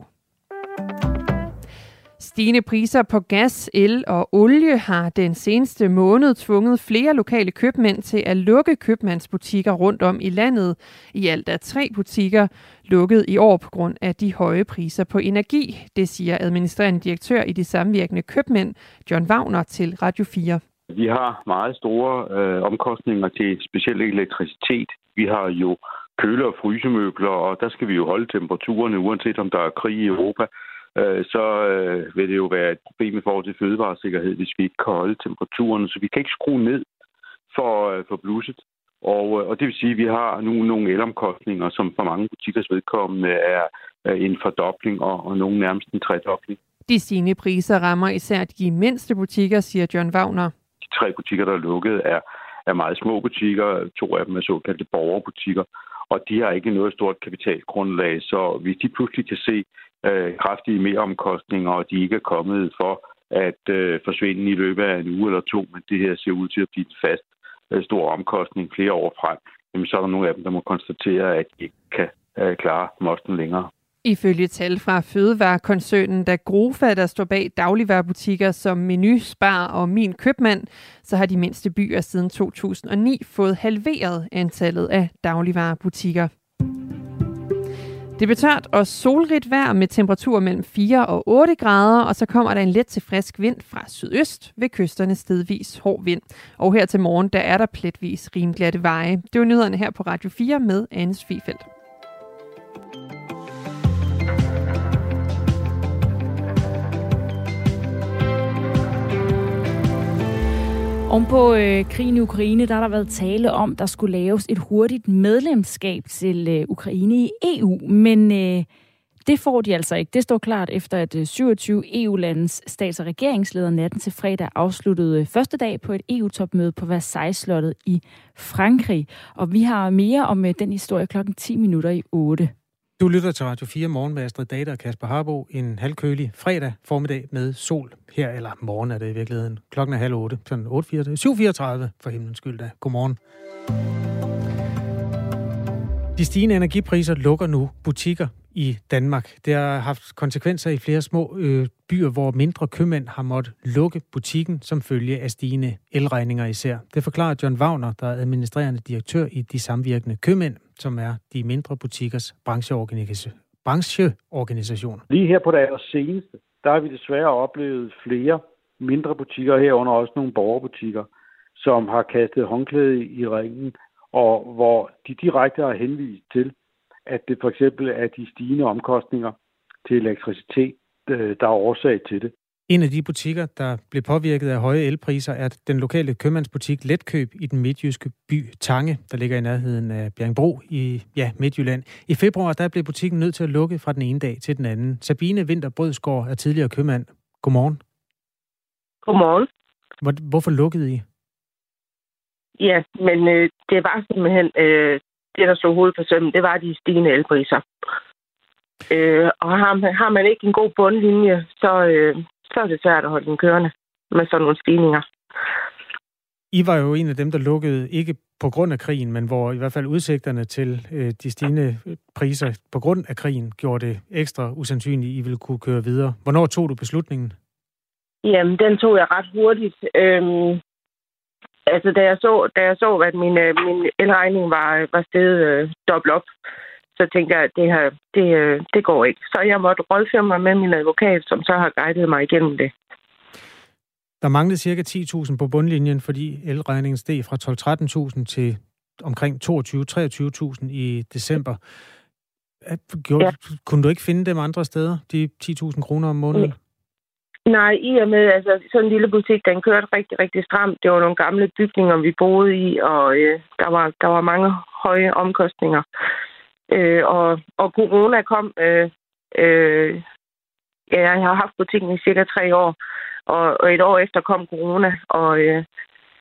[SPEAKER 10] Stigende priser på gas, el og olie har den seneste måned tvunget flere lokale købmænd til at lukke købmandsbutikker rundt om i landet. I alt er tre butikker lukket i år på grund af de høje priser på energi. Det siger administrerende direktør i de samvirkende købmænd, John Wagner, til Radio 4.
[SPEAKER 11] Vi har meget store øh, omkostninger til specielt elektricitet. Vi har jo køle- og frysemøbler, og der skal vi jo holde temperaturerne, uanset om der er krig i Europa øh, så øh, vil det jo være et problem i forhold til fødevaresikkerhed, hvis vi ikke kan holde temperaturen. Så vi kan ikke skrue ned for, øh, for blusset. Og, øh, og det vil sige, at vi har nu nogle elomkostninger, som for mange butikkers vedkommende er en fordobling og, og nogle nærmest en tredobling.
[SPEAKER 10] De stigende priser rammer især de mindste butikker, siger John Wagner.
[SPEAKER 11] De tre butikker, der er lukket, er, er meget små butikker. To af dem er såkaldte borgerbutikker, og de har ikke noget stort kapitalgrundlag. Så hvis de pludselig kan se, øh, kraftige mereomkostninger, og de ikke er kommet for at øh, forsvinde i løbet af en uge eller to, men det her ser ud til at blive en fast øh, stor omkostning flere år frem, jamen så er der nogle af dem, der må konstatere, at de ikke kan øh, klare mosten længere.
[SPEAKER 10] Ifølge tal fra Fødevarekoncernen, der Grofa, der står bag dagligvarerbutikker som Menu, Spar og Min Købmand, så har de mindste byer siden 2009 fået halveret antallet af dagligvarerbutikker. Det bliver tørt og solrigt vejr med temperatur mellem 4 og 8 grader, og så kommer der en let til frisk vind fra sydøst ved kysterne stedvis hård vind. Og her til morgen, der er der pletvis rimglatte veje. Det var nyhederne her på Radio 4 med Anne Svifeldt.
[SPEAKER 2] Om på øh, krigen i Ukraine, der har der været tale om, der skulle laves et hurtigt medlemskab til øh, Ukraine i EU, men øh, det får de altså ikke. Det står klart efter, at øh, 27 EU-landes stats- og regeringsledere natten til fredag afsluttede øh, første dag på et EU-topmøde på Versailles-slottet i Frankrig. Og vi har mere om øh, den historie klokken 10 minutter i 8.
[SPEAKER 1] Du lytter til Radio 4 morgen med Astrid Data og Kasper Harbo. En halvkølig fredag formiddag med sol her, eller morgen er det i virkeligheden. Klokken er halv otte, sådan 8.34, 7.34 for himlens skyld da. Godmorgen. De stigende energipriser lukker nu butikker i Danmark. Det har haft konsekvenser i flere små øh, byer, hvor mindre købmænd har måttet lukke butikken som følge af stigende elregninger især. Det forklarer John Wagner, der er administrerende direktør i de samvirkende købmænd, som er de mindre butikkers brancheorganisation.
[SPEAKER 12] Lige her på det allerseneste, der har vi desværre oplevet flere mindre butikker herunder også nogle borgerbutikker, som har kastet håndklæde i ringen, og hvor de direkte har henvist til, at det for eksempel er de stigende omkostninger til elektricitet, øh, der er årsag til det.
[SPEAKER 1] En af de butikker, der blev påvirket af høje elpriser, er den lokale købmandsbutik Letkøb i den midtjyske by Tange, der ligger i nærheden af Bjergbro i ja, Midtjylland. I februar der blev butikken nødt til at lukke fra den ene dag til den anden. Sabine Vinter Brødsgaard er tidligere købmand. Godmorgen.
[SPEAKER 13] Godmorgen.
[SPEAKER 1] Hvor, hvorfor lukkede I?
[SPEAKER 13] Ja, men øh, det var simpelthen øh, det, der stod hovedet på sømmen, det var de stigende elpriser. Øh, og har, har man ikke en god bundlinje, så, øh, så er det svært at holde den kørende med sådan nogle stigninger.
[SPEAKER 1] I var jo en af dem, der lukkede, ikke på grund af krigen, men hvor i hvert fald udsigterne til øh, de stigende priser på grund af krigen gjorde det ekstra usandsynligt, at I ville kunne køre videre. Hvornår tog du beslutningen?
[SPEAKER 13] Jamen, den tog jeg ret hurtigt. Øhm, altså, da jeg så, da jeg så at min, øh, min elregning var, var steget øh, dobbelt op, så tænkte jeg, at det, her, det, øh, det går ikke. Så jeg måtte rådføre mig med min advokat, som så har guidet mig igennem det.
[SPEAKER 1] Der manglede ca. 10.000 på bundlinjen, fordi elregningen steg fra 12-13.000 til omkring 22-23.000 i december. Gjorde, ja. Kunne du ikke finde dem andre steder, de 10.000 kroner om måneden?
[SPEAKER 13] Nej, i og med, altså sådan en lille butik, den kørte rigtig, rigtig stramt. Det var nogle gamle bygninger, vi boede i, og øh, der, var, der var mange høje omkostninger. Øh, og, og corona kom. Øh, øh, ja, jeg har haft butikken i cirka tre år, og, og et år efter kom corona, og, øh,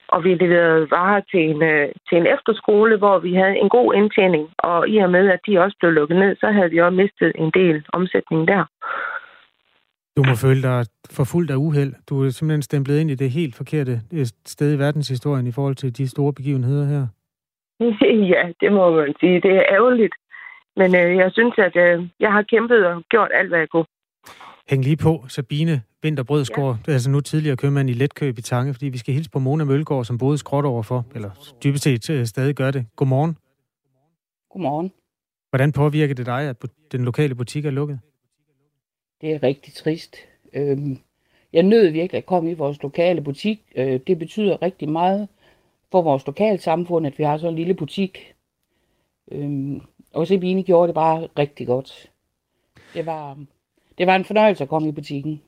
[SPEAKER 13] og vi leverede varer til en, øh, til en efterskole, hvor vi havde en god indtjening. Og i og med, at de også blev lukket ned, så havde vi også mistet en del omsætning der.
[SPEAKER 1] Du må føle dig forfulgt af uheld. Du er simpelthen stemplet ind i det helt forkerte øh, sted i verdenshistorien i forhold til de store begivenheder her.
[SPEAKER 13] ja, det må man sige. Det er ærgerligt. Men øh, jeg synes, at øh, jeg har kæmpet og gjort alt, hvad jeg kunne.
[SPEAKER 1] Hæng lige på, Sabine Vinterbrødsgaard, ja. altså nu tidligere købmand i Letkøb i Tange, fordi vi skal hilse på Mona Mølgaard, som boede skråt overfor, eller dybest set øh, stadig gør det. Godmorgen.
[SPEAKER 14] Godmorgen.
[SPEAKER 1] Hvordan påvirker det dig, at den lokale butik er lukket?
[SPEAKER 14] Det er rigtig trist. Øhm, jeg nød virkelig at komme i vores lokale butik. Øh, det betyder rigtig meget for vores lokale samfund, at vi har så en lille butik. Øhm, og Sabine gjorde det bare rigtig godt. Det var, det var en fornøjelse at komme i butikken.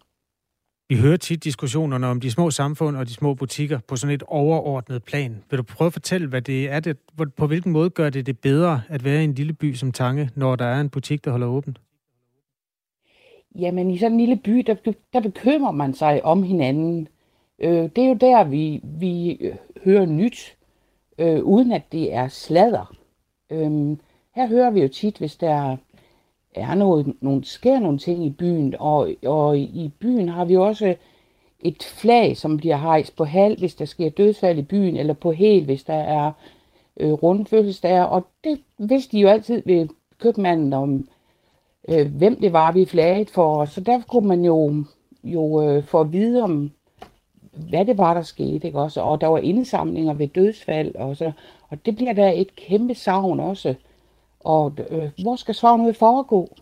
[SPEAKER 1] Vi hører tit diskussionerne om de små samfund og de små butikker på sådan et overordnet plan. Vil du prøve at fortælle, hvad det er, det, på hvilken måde gør det det bedre at være i en lille by som Tange, når der er en butik, der holder åbent?
[SPEAKER 14] Jamen, i sådan en lille by, der, der bekymrer man sig om hinanden. Øh, det er jo der, vi, vi hører nyt, øh, uden at det er sladder. Øh, her hører vi jo tit, hvis der er noget, nogle, sker nogle ting i byen, og, og i byen har vi også et flag, som bliver hejst på halv, hvis der sker dødsfald i byen, eller på hel, hvis der er øh, rundfødselsdager, og det vidste de jo altid ved købmanden om, øh, hvem det var, vi flaget for, så der kunne man jo, jo øh, få at vide om, hvad det var, der skete, ikke også? Og der var indsamlinger ved dødsfald, og, så, og det bliver der et kæmpe savn også. Og øh, hvor skal så noget foregå?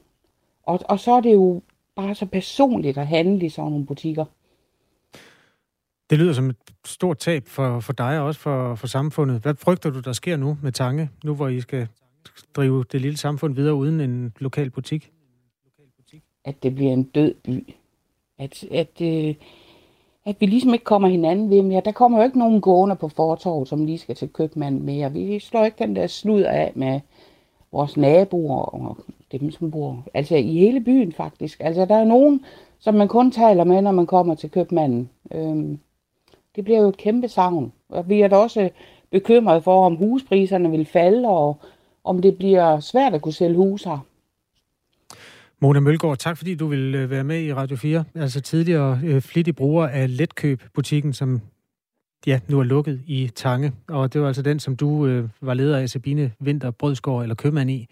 [SPEAKER 14] Og, og så er det jo bare så personligt at handle i sådan nogle butikker.
[SPEAKER 1] Det lyder som et stort tab for, for dig og også for, for samfundet. Hvad frygter du, der sker nu med Tange, nu hvor I skal drive det lille samfund videre uden en lokal butik?
[SPEAKER 14] At det bliver en død by. At, at, øh, at vi ligesom ikke kommer hinanden ved mere. Der kommer jo ikke nogen gående på fortorv, som lige skal til købmanden mere. Vi slår ikke den der slud af med vores naboer og dem, som bor... Altså i hele byen faktisk. Altså der er nogen, som man kun taler med, når man kommer til købmanden. Øhm, det bliver jo et kæmpe savn. Og vi er da også bekymret for, om huspriserne vil falde, og om det bliver svært at kunne sælge hus her.
[SPEAKER 1] Mona Mølgaard, tak fordi du vil øh, være med i Radio 4. Altså tidligere øh, flittig bruger af Letkøb-butikken, som ja, nu er lukket i Tange. Og det var altså den, som du øh, var leder af, Sabine Vinter Brødsgaard, eller købmand i.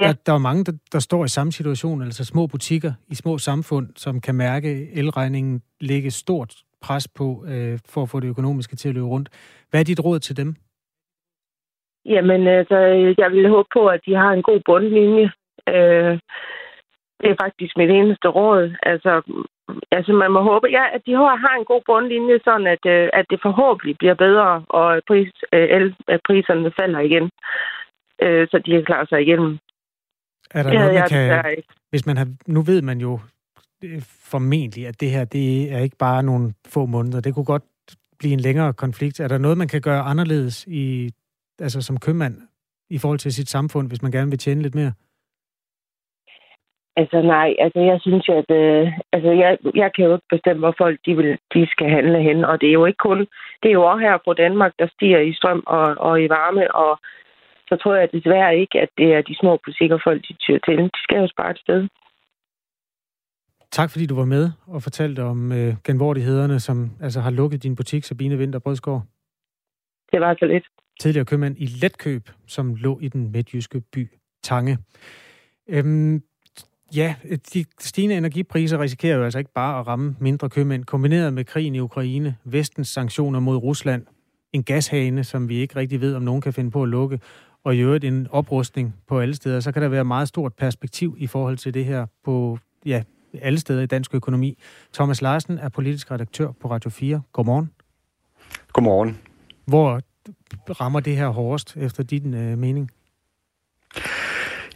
[SPEAKER 1] Ja. Der, der er mange, der, der står i samme situation, altså små butikker i små samfund, som kan mærke elregningen lægge stort pres på øh, for at få det økonomiske til at løbe rundt. Hvad er dit råd til dem?
[SPEAKER 13] Jamen, altså, jeg vil håbe på, at de har en god bundlinje. Øh, det er faktisk mit eneste råd. Altså, altså man må håbe, ja, at de har en god bundlinje, sådan at, øh, at det forhåbentlig bliver bedre, og pris, øh, el, at priserne falder igen, øh, så de kan klare sig igennem.
[SPEAKER 1] Er der noget, man kan... Hvis man har, nu ved man jo formentlig, at det her det er ikke bare nogle få måneder. Det kunne godt blive en længere konflikt. Er der noget, man kan gøre anderledes i, altså som købmand i forhold til sit samfund, hvis man gerne vil tjene lidt mere?
[SPEAKER 13] Altså nej, altså jeg synes at øh, altså, jeg, jeg kan jo ikke bestemme, hvor folk de, vil, de skal handle hen. Og det er jo ikke kun, det er jo også her på Danmark, der stiger i strøm og, og i varme. Og så tror jeg desværre ikke, at det er de små butikker, folk de tyrer til. De skal jo spare et sted.
[SPEAKER 1] Tak fordi du var med og fortalte om øh, genvordighederne, som altså har lukket din butik, Sabine Vinter Brødsgaard.
[SPEAKER 13] Det var så lidt.
[SPEAKER 1] Tidligere købmand i Letkøb, som lå i den midtjyske by Tange. Øhm, Ja, de stigende energipriser risikerer jo altså ikke bare at ramme mindre købmænd. Kombineret med krigen i Ukraine, vestens sanktioner mod Rusland, en gashane, som vi ikke rigtig ved, om nogen kan finde på at lukke, og i øvrigt en oprustning på alle steder, så kan der være meget stort perspektiv i forhold til det her på ja, alle steder i dansk økonomi. Thomas Larsen er politisk redaktør på Radio 4. Godmorgen.
[SPEAKER 15] Godmorgen.
[SPEAKER 1] Hvor rammer det her hårdest, efter din øh, mening?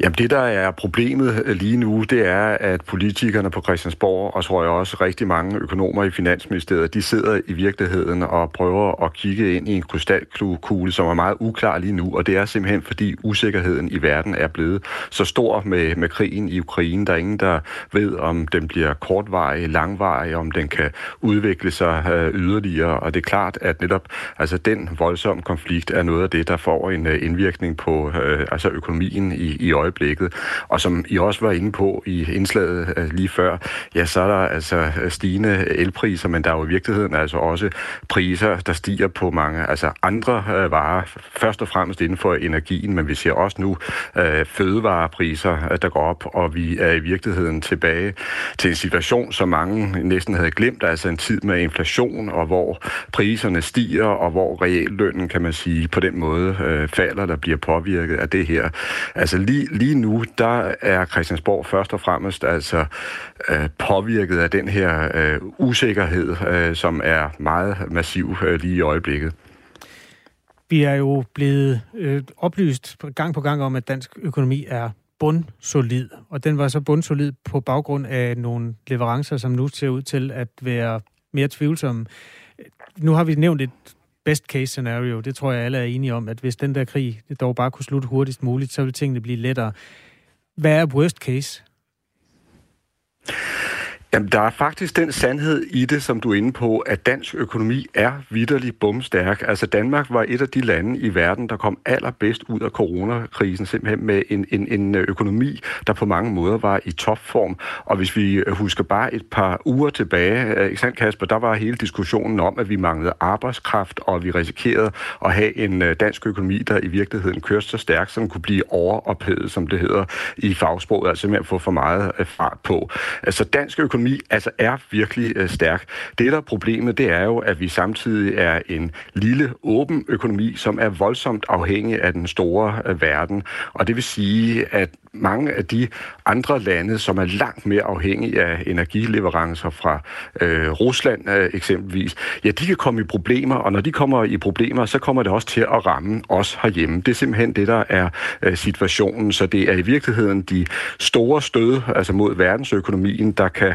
[SPEAKER 15] Jamen det, der er problemet øh, lige nu, det er, at politikerne på Christiansborg, og tror jeg også rigtig mange økonomer i Finansministeriet, de sidder i virkeligheden og prøver at kigge ind i en krystalkugle, som er meget uklar lige nu, og det er simpelthen, fordi usikkerheden i verden er blevet så stor med, med krigen i Ukraine. Der er ingen, der ved, om den bliver kortvarig, langvarig, om den kan udvikle sig øh, yderligere, og det er klart, at netop altså den voldsomme konflikt er noget af det, der får en øh, indvirkning på øh, altså økonomien i, i øjeblikket øjeblikket. Og som I også var inde på i indslaget øh, lige før, ja, så er der altså øh, stigende elpriser, men der er jo i virkeligheden altså også priser, der stiger på mange altså andre øh, varer, først og fremmest inden for energien, men vi ser også nu øh, fødevarepriser, der går op, og vi er i virkeligheden tilbage til en situation, som mange næsten havde glemt, altså en tid med inflation, og hvor priserne stiger, og hvor reallønnen, kan man sige, på den måde øh, falder, der bliver påvirket af det her. Altså lige, lige nu, der er Christiansborg først og fremmest altså øh, påvirket af den her øh, usikkerhed, øh, som er meget massiv øh, lige i øjeblikket.
[SPEAKER 1] Vi er jo blevet øh, oplyst gang på gang om, at dansk økonomi er bundsolid, og den var så bundsolid på baggrund af nogle leverancer, som nu ser ud til at være mere tvivlsomme. Nu har vi nævnt et best case scenario, det tror jeg alle er enige om, at hvis den der krig det dog bare kunne slutte hurtigst muligt, så ville tingene blive lettere. Hvad er worst case?
[SPEAKER 15] Jamen, der er faktisk den sandhed i det, som du er inde på, at dansk økonomi er vidderlig bumstærk. Altså, Danmark var et af de lande i verden, der kom allerbedst ud af coronakrisen, simpelthen med en, en, en økonomi, der på mange måder var i topform. Og hvis vi øh, husker bare et par uger tilbage, øh, ikke sandt, Kasper, der var hele diskussionen om, at vi manglede arbejdskraft, og vi risikerede at have en øh, dansk økonomi, der i virkeligheden kørte så stærkt, som kunne blive overophedet, som det hedder i fagsproget, altså med at få for meget fart på. Altså, dansk økonomi økonomi altså er virkelig øh, stærk. Det, der er problemet, det er jo, at vi samtidig er en lille, åben økonomi, som er voldsomt afhængig af den store øh, verden. Og det vil sige, at mange af de andre lande, som er langt mere afhængige af energileverancer fra øh, Rusland øh, eksempelvis, ja, de kan komme i problemer, og når de kommer i problemer, så kommer det også til at ramme os herhjemme. Det er simpelthen det, der er øh, situationen, så det er i virkeligheden de store stød, altså mod verdensøkonomien, der kan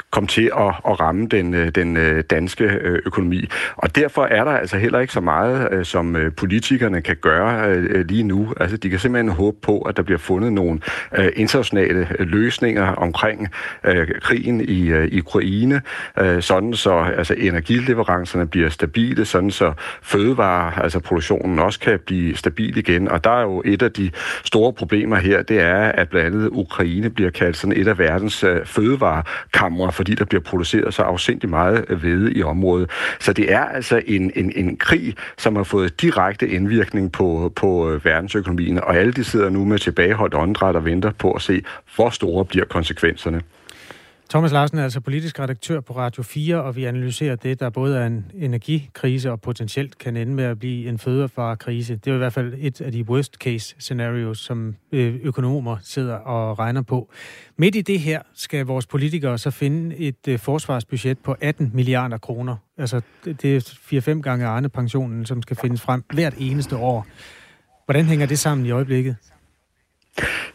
[SPEAKER 15] komme til at, at ramme den, øh, den øh, danske øh, økonomi. Og derfor er der altså heller ikke så meget, som politikerne kan gøre lige nu. Altså, de kan simpelthen håbe på, at der bliver fundet nogle internationale løsninger omkring krigen i, i Ukraine, sådan så altså, energileverancerne bliver stabile, sådan så fødevare, altså produktionen også kan blive stabil igen. Og der er jo et af de store problemer her, det er, at blandt andet Ukraine bliver kaldt sådan et af verdens fødevarekamre, fordi der bliver produceret så afsindig meget øh, hvede i området. Så det er altså en, en, en krig, som har fået direkte indvirkning på, på øh, verdensøkonomien, og alle de sidder nu med tilbageholdt åndedræt og venter på at se, hvor store bliver konsekvenserne.
[SPEAKER 1] Thomas Larsen er altså politisk redaktør på Radio 4, og vi analyserer det, der både er en energikrise og potentielt kan ende med at blive en fødevarekrise. Det er i hvert fald et af de worst case scenarios, som øh, økonomer sidder og regner på. Midt i det her skal vores politikere så finde et øh, forsvarsbudget på 18 milliarder kroner. Altså det er 4-5 gange Arne pensionen, som skal findes frem hvert eneste år. Hvordan hænger det sammen i øjeblikket?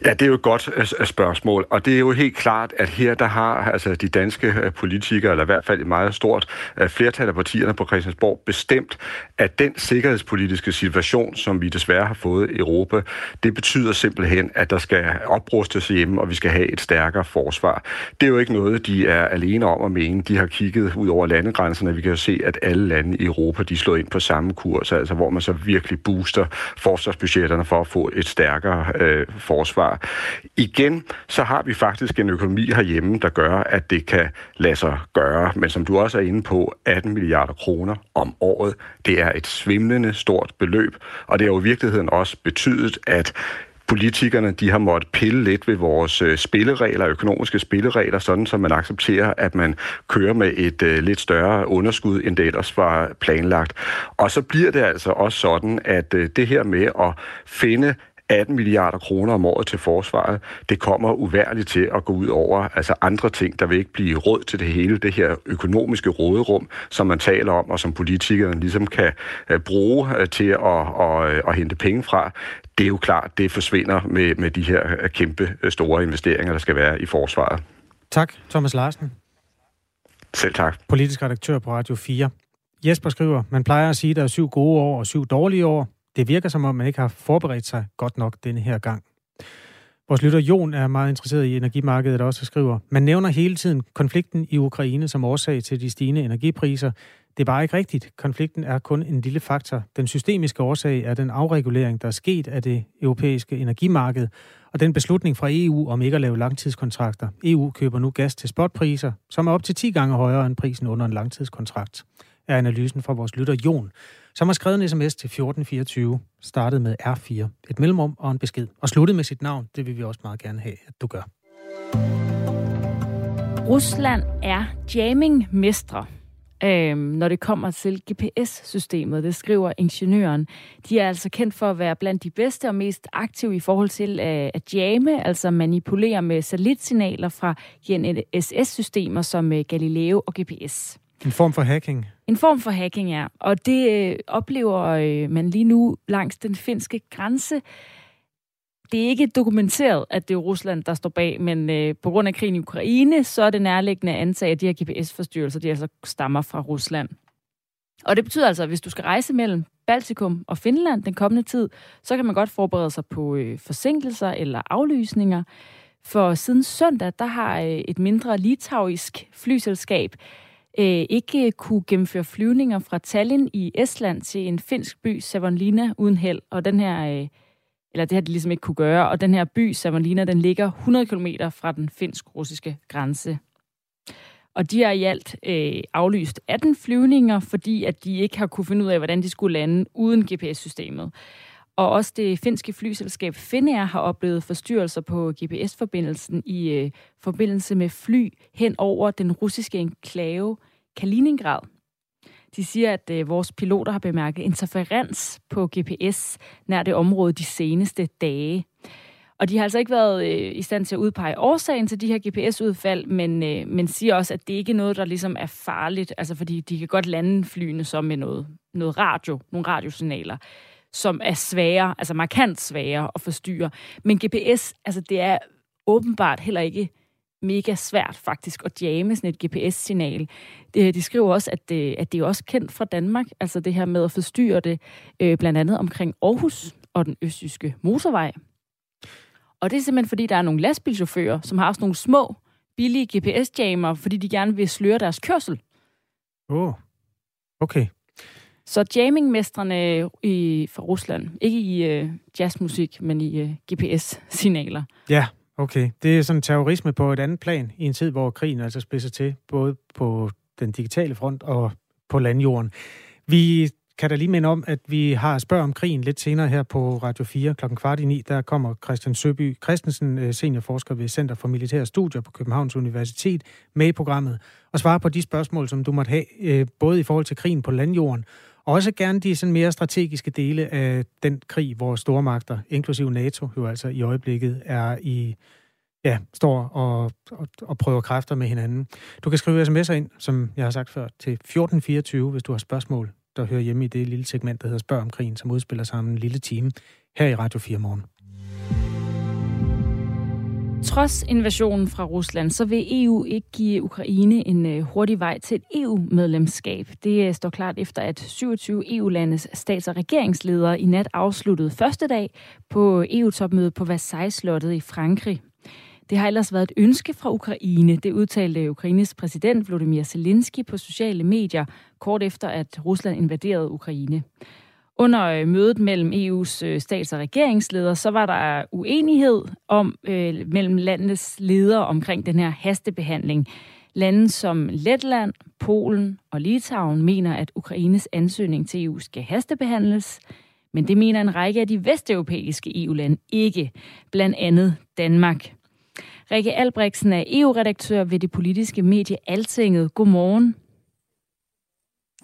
[SPEAKER 15] Ja, det er jo et godt øh, øh, spørgsmål, og det er jo helt klart, at her der har altså de danske øh, politikere, eller i hvert fald et meget stort flertal af partierne på Christiansborg, bestemt, at den sikkerhedspolitiske situation, som vi desværre har fået i Europa, det betyder simpelthen, at der skal oprustes hjemme, og vi skal have et stærkere forsvar. Det er jo ikke noget, de er alene om at mene. De har kigget ud over landegrænserne. Vi kan jo se, at alle lande i Europa, de slår ind på samme kurs, altså hvor man så virkelig booster forsvarsbudgetterne for at få et stærkere øh, forsvar. Igen, så har vi faktisk en økonomi herhjemme, der gør, at det kan lade sig gøre. Men som du også er inde på, 18 milliarder kroner om året, det er et svimlende stort beløb. Og det har jo i virkeligheden også betydet, at politikerne de har måttet pille lidt ved vores øh, spilleregler, økonomiske spilleregler, sådan som man accepterer, at man kører med et uh, lidt større underskud, end det ellers var planlagt. Og så bliver det altså også sådan, at uh, det her med at finde 18 milliarder kroner om året til forsvaret, det kommer uværligt til at gå ud over altså andre ting, der vil ikke blive råd til det hele, det her økonomiske råderum, som man taler om, og som politikerne ligesom kan uh, bruge uh, til at, at, at, at hente penge fra. Det er jo klart, det forsvinder med, med de her kæmpe store investeringer, der skal være i forsvaret.
[SPEAKER 1] Tak, Thomas Larsen.
[SPEAKER 15] Selv tak.
[SPEAKER 1] Politisk redaktør på Radio 4. Jesper skriver, man plejer at sige, at der er syv gode år og syv dårlige år. Det virker som om, man ikke har forberedt sig godt nok denne her gang. Vores lytter Jon er meget interesseret i energimarkedet og også skriver, man nævner hele tiden konflikten i Ukraine som årsag til de stigende energipriser. Det er bare ikke rigtigt. Konflikten er kun en lille faktor. Den systemiske årsag er den afregulering, der er sket af det europæiske energimarked, og den beslutning fra EU om ikke at lave langtidskontrakter. EU køber nu gas til spotpriser, som er op til 10 gange højere end prisen under en langtidskontrakt, er analysen fra vores lytter Jon som har skrevet en sms til 1424, startet med R4, et mellemrum og en besked, og sluttet med sit navn. Det vil vi også meget gerne have, at du gør.
[SPEAKER 2] Rusland er jamming-mestre, øhm, når det kommer til GPS-systemet. Det skriver ingeniøren. De er altså kendt for at være blandt de bedste og mest aktive i forhold til øh, at jamme, altså manipulere med satellitsignaler fra GNSS-systemer som øh, Galileo og GPS.
[SPEAKER 1] En form for hacking?
[SPEAKER 2] En form for hacking, ja. Og det øh, oplever øh, man lige nu langs den finske grænse. Det er ikke dokumenteret, at det er Rusland, der står bag, men øh, på grund af krigen i Ukraine, så er det nærliggende at antage, at de her GPS-forstyrrelser, de altså stammer fra Rusland. Og det betyder altså, at hvis du skal rejse mellem Baltikum og Finland den kommende tid, så kan man godt forberede sig på øh, forsinkelser eller aflysninger. For siden søndag, der har øh, et mindre litauisk flyselskab øh, ikke kunne gennemføre flyvninger fra Tallinn i Estland til en finsk by, Savonlinna, uden held. Og den her, øh, eller det har de ligesom ikke kunne gøre. Og den her by, Savonlinna, den ligger 100 km fra den finsk-russiske grænse. Og de har i alt øh, aflyst 18 flyvninger, fordi at de ikke har kunne finde ud af, hvordan de skulle lande uden GPS-systemet. Og også det finske flyselskab Finnair har oplevet forstyrrelser på GPS-forbindelsen i øh, forbindelse med fly hen over den russiske enklave Kaliningrad. De siger, at øh, vores piloter har bemærket interferens på GPS nær det område de seneste dage. Og de har altså ikke været øh, i stand til at udpege årsagen til de her GPS-udfald, men, øh, men siger også, at det ikke er noget, der ligesom er farligt, altså fordi de kan godt lande flyene som med noget, noget radio, nogle radiosignaler som er svære, altså markant svære at forstyrre. Men GPS, altså det er åbenbart heller ikke mega svært faktisk at jamme sådan et GPS-signal. De, skriver også, at det, at det er også kendt fra Danmark, altså det her med at forstyrre det, øh, blandt andet omkring Aarhus og den østjyske motorvej. Og det er simpelthen, fordi der er nogle lastbilchauffører, som har sådan nogle små, billige GPS-jammer, fordi de gerne vil sløre deres kørsel.
[SPEAKER 1] Åh, oh. okay.
[SPEAKER 2] Så jammingmestrene i, fra Rusland, ikke i uh, jazzmusik, men i uh, GPS-signaler.
[SPEAKER 1] Ja, Okay, det er sådan terrorisme på et andet plan i en tid, hvor krigen altså spidser til, både på den digitale front og på landjorden. Vi kan da lige minde om, at vi har spørg om krigen lidt senere her på Radio 4 kl. kvart i ni. Der kommer Christian Søby Christensen, øh, seniorforsker ved Center for Militære Studier på Københavns Universitet, med i programmet og svarer på de spørgsmål, som du måtte have, øh, både i forhold til krigen på landjorden, også gerne de sådan mere strategiske dele af den krig, hvor stormagter, inklusive NATO, jo altså i øjeblikket er i ja, står og, og, og prøver kræfter med hinanden. Du kan skrive sms'er ind, som jeg har sagt før, til 1424, hvis du har spørgsmål der hører hjemme i det lille segment, der hedder Spørg om krigen, som udspiller sig om en lille time her i Radio 4 morgen.
[SPEAKER 2] Trods invasionen fra Rusland, så vil EU ikke give Ukraine en øh, hurtig vej til et EU-medlemskab. Det øh, står klart efter, at 27 EU-landes stats- og regeringsledere i nat afsluttede første dag på EU-topmødet på Versailles-slottet i Frankrig. Det har ellers været et ønske fra Ukraine. Det udtalte Ukraines præsident Volodymyr Zelensky på sociale medier kort efter, at Rusland invaderede Ukraine. Under øh, mødet mellem EU's øh, stats- og regeringsledere, så var der uenighed om øh, mellem landenes ledere omkring den her hastebehandling. Lande som Letland, Polen og Litauen mener, at Ukraines ansøgning til EU skal hastebehandles, men det mener en række af de vesteuropæiske EU-lande ikke, blandt andet Danmark. Rikke Albrechtsen er EU-redaktør ved det politiske medie Altinget. Godmorgen.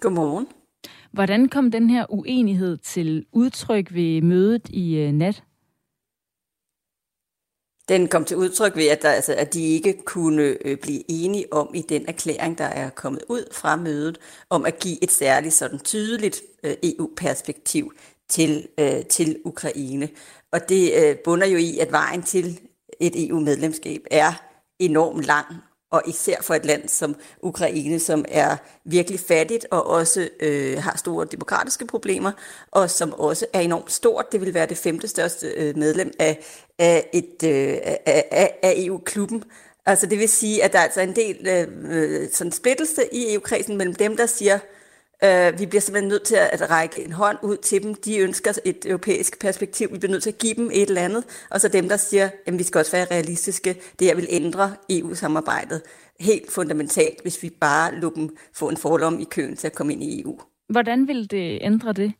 [SPEAKER 16] Godmorgen.
[SPEAKER 2] Hvordan kom den her uenighed til udtryk ved mødet i øh, nat?
[SPEAKER 16] Den kom til udtryk ved, at, der, altså, at de ikke kunne øh, blive enige om i den erklæring, der er kommet ud fra mødet, om at give et særligt sådan tydeligt øh, EU-perspektiv til, øh, til Ukraine. Og det øh, bunder jo i, at vejen til et EU-medlemskab er enormt lang, og især for et land som Ukraine, som er virkelig fattigt og også øh, har store demokratiske problemer, og som også er enormt stort. Det vil være det femte største øh, medlem af, af, et, øh, af, af EU-klubben. Altså det vil sige, at der er altså en del øh, øh sådan splittelse i EU-kredsen mellem dem, der siger, Uh, vi bliver simpelthen nødt til at række en hånd ud til dem. De ønsker et europæisk perspektiv. Vi bliver nødt til at give dem et eller andet. Og så dem, der siger, at vi skal også være realistiske. Det her vil ændre EU-samarbejdet helt fundamentalt, hvis vi bare lukker dem få en forlom i køen til at komme ind i EU.
[SPEAKER 2] Hvordan vil det ændre det?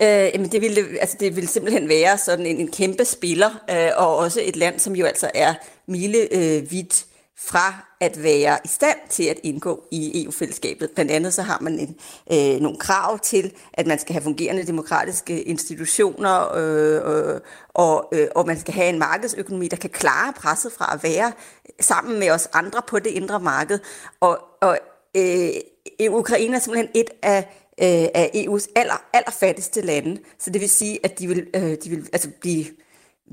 [SPEAKER 16] Uh, jamen det ville, altså det ville simpelthen være sådan en, en kæmpe spiller, uh, og også et land, som jo altså er mile uh, vidt fra at være i stand til at indgå i EU-fællesskabet. Blandt andet så har man en, øh, nogle krav til, at man skal have fungerende demokratiske institutioner, øh, øh, og, øh, og man skal have en markedsøkonomi, der kan klare presset fra at være sammen med os andre på det indre marked. Og, og øh, Ukraine er simpelthen et af øh, af EU's aller, allerfattigste lande. Så det vil sige, at de vil, øh, de vil altså blive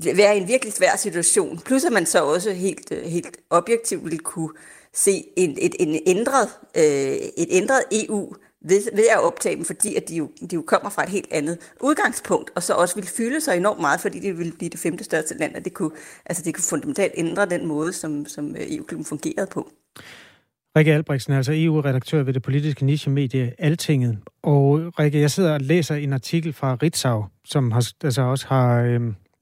[SPEAKER 16] være i en virkelig svær situation. Plus at man så også helt, øh, helt objektivt vil kunne se en, et, en ændret, øh, et ændret EU ved, ved at optage dem, fordi at de, jo, de jo kommer fra et helt andet udgangspunkt, og så også vil fylde sig enormt meget, fordi det vil blive det femte største land, og det kunne, altså det kunne fundamentalt ændre den måde, som, som øh, EU-klubben fungerede på.
[SPEAKER 1] Rikke Albrechtsen er altså EU-redaktør ved det politiske niche-medie Altinget. Og Rikke, jeg sidder og læser en artikel fra Ritzau, som har, altså også har øh,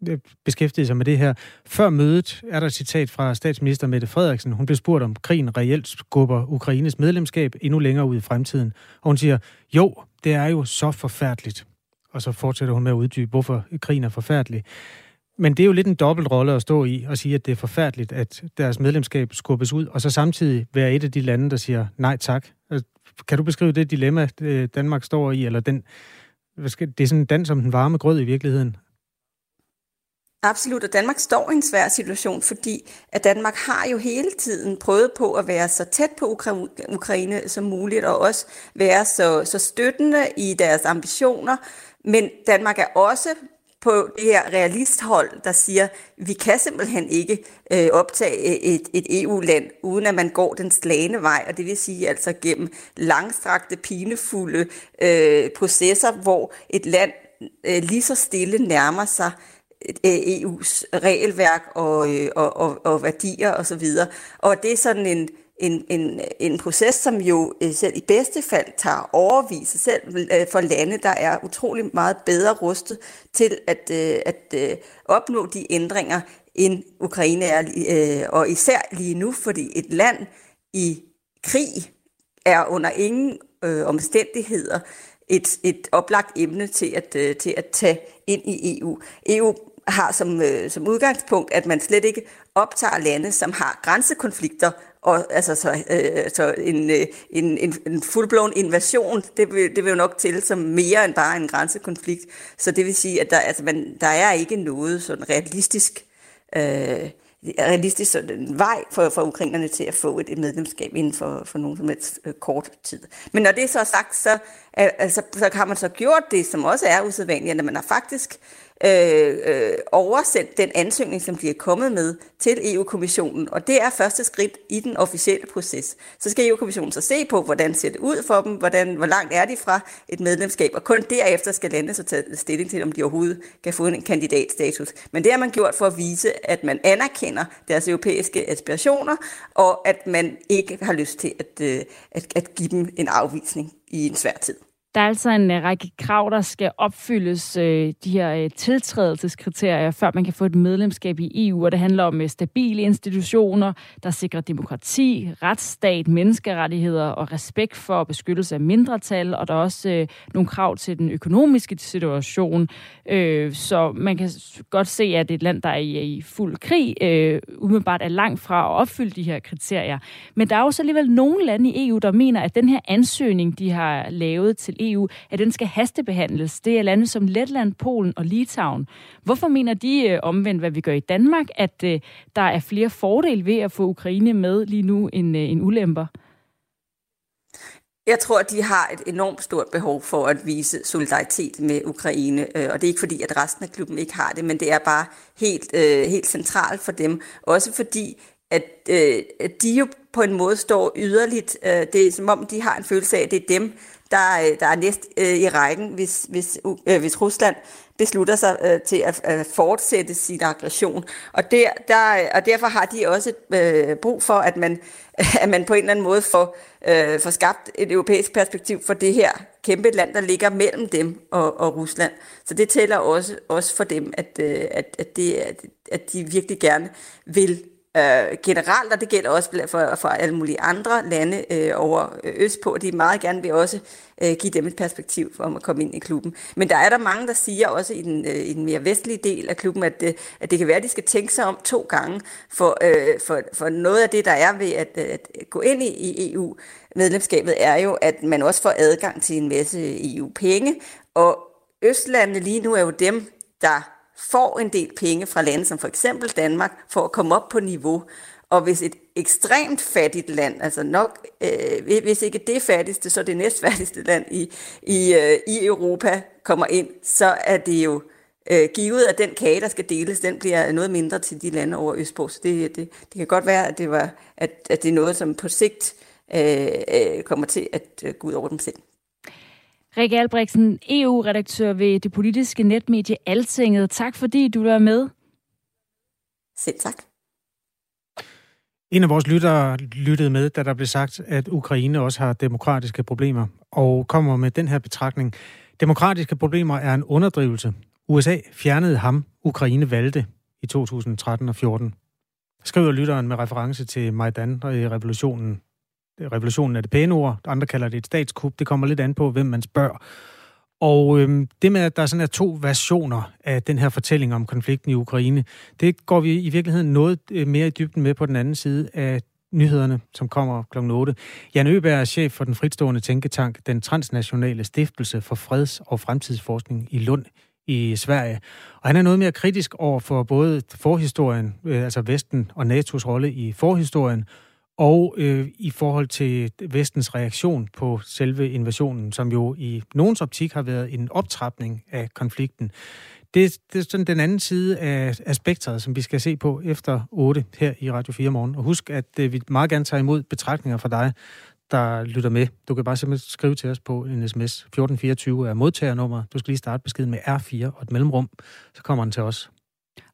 [SPEAKER 1] Øh, beskæftiget sig med det her. Før mødet er der et citat fra statsminister Mette Frederiksen. Hun blev spurgt, om krigen reelt skubber Ukraines medlemskab endnu længere ud i fremtiden. Og hun siger, jo, det er jo så forfærdeligt. Og så fortsætter hun med at uddybe, hvorfor krigen er forfærdelig. Men det er jo lidt en dobbelt rolle at stå i og sige, at det er forfærdeligt, at deres medlemskab skubbes ud, og så samtidig være et af de lande, der siger nej tak. Øh, kan du beskrive det dilemma, øh, Danmark står i, eller den, det er sådan en dans om den varme grød i virkeligheden?
[SPEAKER 16] Absolut, og Danmark står i en svær situation, fordi at Danmark har jo hele tiden prøvet på at være så tæt på Ukraine som muligt, og også være så, så støttende i deres ambitioner. Men Danmark er også på det her realisthold, der siger, vi kan simpelthen ikke øh, optage et, et EU-land, uden at man går den slagende vej, og det vil sige altså gennem langstrakte, pinefulde øh, processer, hvor et land øh, lige så stille nærmer sig Øh, EU's regelværk og, øh, og, og, og værdier osv. Og, og det er sådan en, en, en, en proces, som jo øh, selv i bedste fald tager overvis, selv øh, for lande, der er utrolig meget bedre rustet til at, at opnå de ændringer, end Ukraine er, og især lige nu, fordi et land i krig er under ingen øh, omstændigheder et, et oplagt emne til at, til at tage ind i EU. EU har som, øh, som udgangspunkt, at man slet ikke optager lande, som har grænsekonflikter og altså, så, øh, så en, øh, en, en, en fuldblåen invasion, det vil, det vil jo nok til som mere end bare en grænsekonflikt. Så det vil sige, at der, altså, man, der er ikke noget sådan realistisk, øh, realistisk sådan, vej for, for ukrainerne til at få et, et medlemskab inden for, for nogen som helst øh, kort tid. Men når det så er sagt, så, altså, så har man så gjort det, som også er usædvanligt, at man har faktisk øh, øh, oversendt den ansøgning, som de er kommet med til EU-kommissionen, og det er første skridt i den officielle proces. Så skal EU-kommissionen så se på, hvordan ser det ud for dem, hvordan, hvor langt er de fra et medlemskab, og kun derefter skal landet så tage stilling til, om de overhovedet kan få en kandidatstatus. Men det har man gjort for at vise, at man anerkender deres europæiske aspirationer, og at man ikke har lyst til at, øh, at, at give dem en afvisning i en svær tid.
[SPEAKER 2] Der er altså en øh, række krav, der skal opfyldes, øh, de her øh, tiltrædelseskriterier, før man kan få et medlemskab i EU, og det handler om øh, stabile institutioner, der sikrer demokrati, retsstat, menneskerettigheder og respekt for beskyttelse af mindretal, og der er også øh, nogle krav til den økonomiske situation, så man kan godt se, at et land, der er i fuld krig, umiddelbart er langt fra at opfylde de her kriterier. Men der er også alligevel nogle lande i EU, der mener, at den her ansøgning, de har lavet til EU, at den skal hastebehandles. Det er lande som Letland, Polen og Litauen. Hvorfor mener de øh, omvendt, hvad vi gør i Danmark, at øh, der er flere fordele ved at få Ukraine med lige nu end, øh, end ulemper?
[SPEAKER 16] Jeg tror, at de har et enormt stort behov for at vise solidaritet med Ukraine, øh, og det er ikke fordi, at resten af klubben ikke har det, men det er bare helt, øh, helt centralt for dem. Også fordi, at, øh, at de jo på en måde står yderligt. Øh, det er som om, de har en følelse af, at det er dem, der, øh, der er næst øh, i rækken, hvis, hvis, øh, hvis Rusland beslutter sig øh, til at øh, fortsætte sin aggression. Og, der, der, og derfor har de også øh, brug for, at man, at man på en eller anden måde får, øh, får skabt et europæisk perspektiv for det her kæmpe land, der ligger mellem dem og, og Rusland. Så det tæller også, også for dem, at, øh, at, at, det, at de virkelig gerne vil øh, generelt, og det gælder også for, for alle mulige andre lande øh, over øh, østpå, og de meget gerne vil også øh, give dem et perspektiv for at komme ind i klubben. Men der er der mange, der siger også i den, øh, i den mere vestlige del af klubben, at det, at det kan være, at de skal tænke sig om to gange, for, øh, for, for noget af det, der er ved at, øh, at gå ind i, i EU-medlemskabet, er jo, at man også får adgang til en masse EU-penge, og Østlandene lige nu er jo dem, der får en del penge fra lande som for eksempel Danmark, for at komme op på niveau. Og hvis et ekstremt fattigt land, altså nok, øh, hvis ikke det fattigste, så det næstfattigste land i, i, øh, i Europa kommer ind, så er det jo øh, givet, at den kage, der skal deles, den bliver noget mindre til de lande over Østpå. Så det, det, det kan godt være, at det, var, at, at det er noget, som på sigt øh, øh, kommer til at øh, gå ud over dem selv.
[SPEAKER 2] Rikke Albrechtsen, EU-redaktør ved det politiske netmedie Altinget. Tak fordi du var med.
[SPEAKER 16] Selv tak.
[SPEAKER 1] En af vores lyttere lyttede med, da der blev sagt, at Ukraine også har demokratiske problemer, og kommer med den her betragtning. Demokratiske problemer er en underdrivelse. USA fjernede ham, Ukraine valgte i 2013 og 14. Skriver lytteren med reference til Majdan-revolutionen Øh, revolutionen er det pæne ord, andre kalder det et statskup. Det kommer lidt an på, hvem man spørger. Og øhm, det med, at der sådan er to versioner af den her fortælling om konflikten i Ukraine, det går vi i virkeligheden noget øh, mere i dybden med på den anden side af nyhederne, som kommer kl. 8. Jan Øberg er chef for den fritstående tænketank, den transnationale stiftelse for freds- og fremtidsforskning i Lund i Sverige. Og han er noget mere kritisk over for både forhistorien, øh, altså Vesten og NATO's rolle i forhistorien, og øh, i forhold til vestens reaktion på selve invasionen, som jo i nogens optik har været en optrapning af konflikten. Det, det er sådan den anden side af spektret som vi skal se på efter 8 her i Radio 4 morgen. Og husk, at øh, vi meget gerne tager imod betragtninger fra dig, der lytter med. Du kan bare simpelthen skrive til os på en sms. 1424 er modtagernummer. Du skal lige starte beskeden med R4 og et mellemrum, så kommer den til os.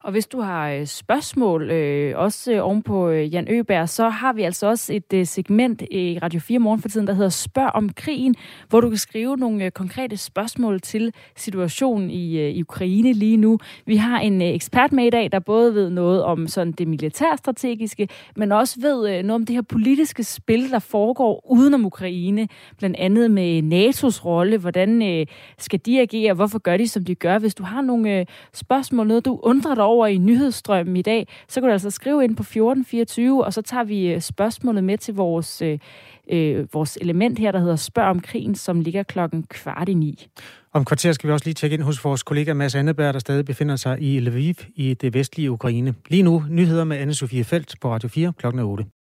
[SPEAKER 2] Og hvis du har øh, spørgsmål, øh, også øh, oven på øh, Jan Øberg, så har vi altså også et øh, segment i Radio 4 morgen for tiden, der hedder Spørg om krigen, hvor du kan skrive nogle øh, konkrete spørgsmål til situationen i, øh, i Ukraine lige nu. Vi har en øh, ekspert med i dag, der både ved noget om sådan det militærstrategiske, men også ved øh, noget om det her politiske spil, der foregår udenom Ukraine, blandt andet med NATO's rolle, hvordan øh, skal de agere, hvorfor gør de, som de gør. Hvis du har nogle øh, spørgsmål, noget du undrer dig over i nyhedsstrømmen i dag, så kan du altså skrive ind på 1424, og så tager vi øh, spørgsmålet med til vores, øh, øh, vores element her, der hedder Spørg om krigen, som ligger klokken kvart i ni.
[SPEAKER 1] Om kvarter skal vi også lige tjekke ind hos vores kollega Mads Anneberg, der stadig befinder sig i Lviv i det vestlige Ukraine. Lige nu nyheder med Anne-Sophie Felt på Radio 4 klokken 8.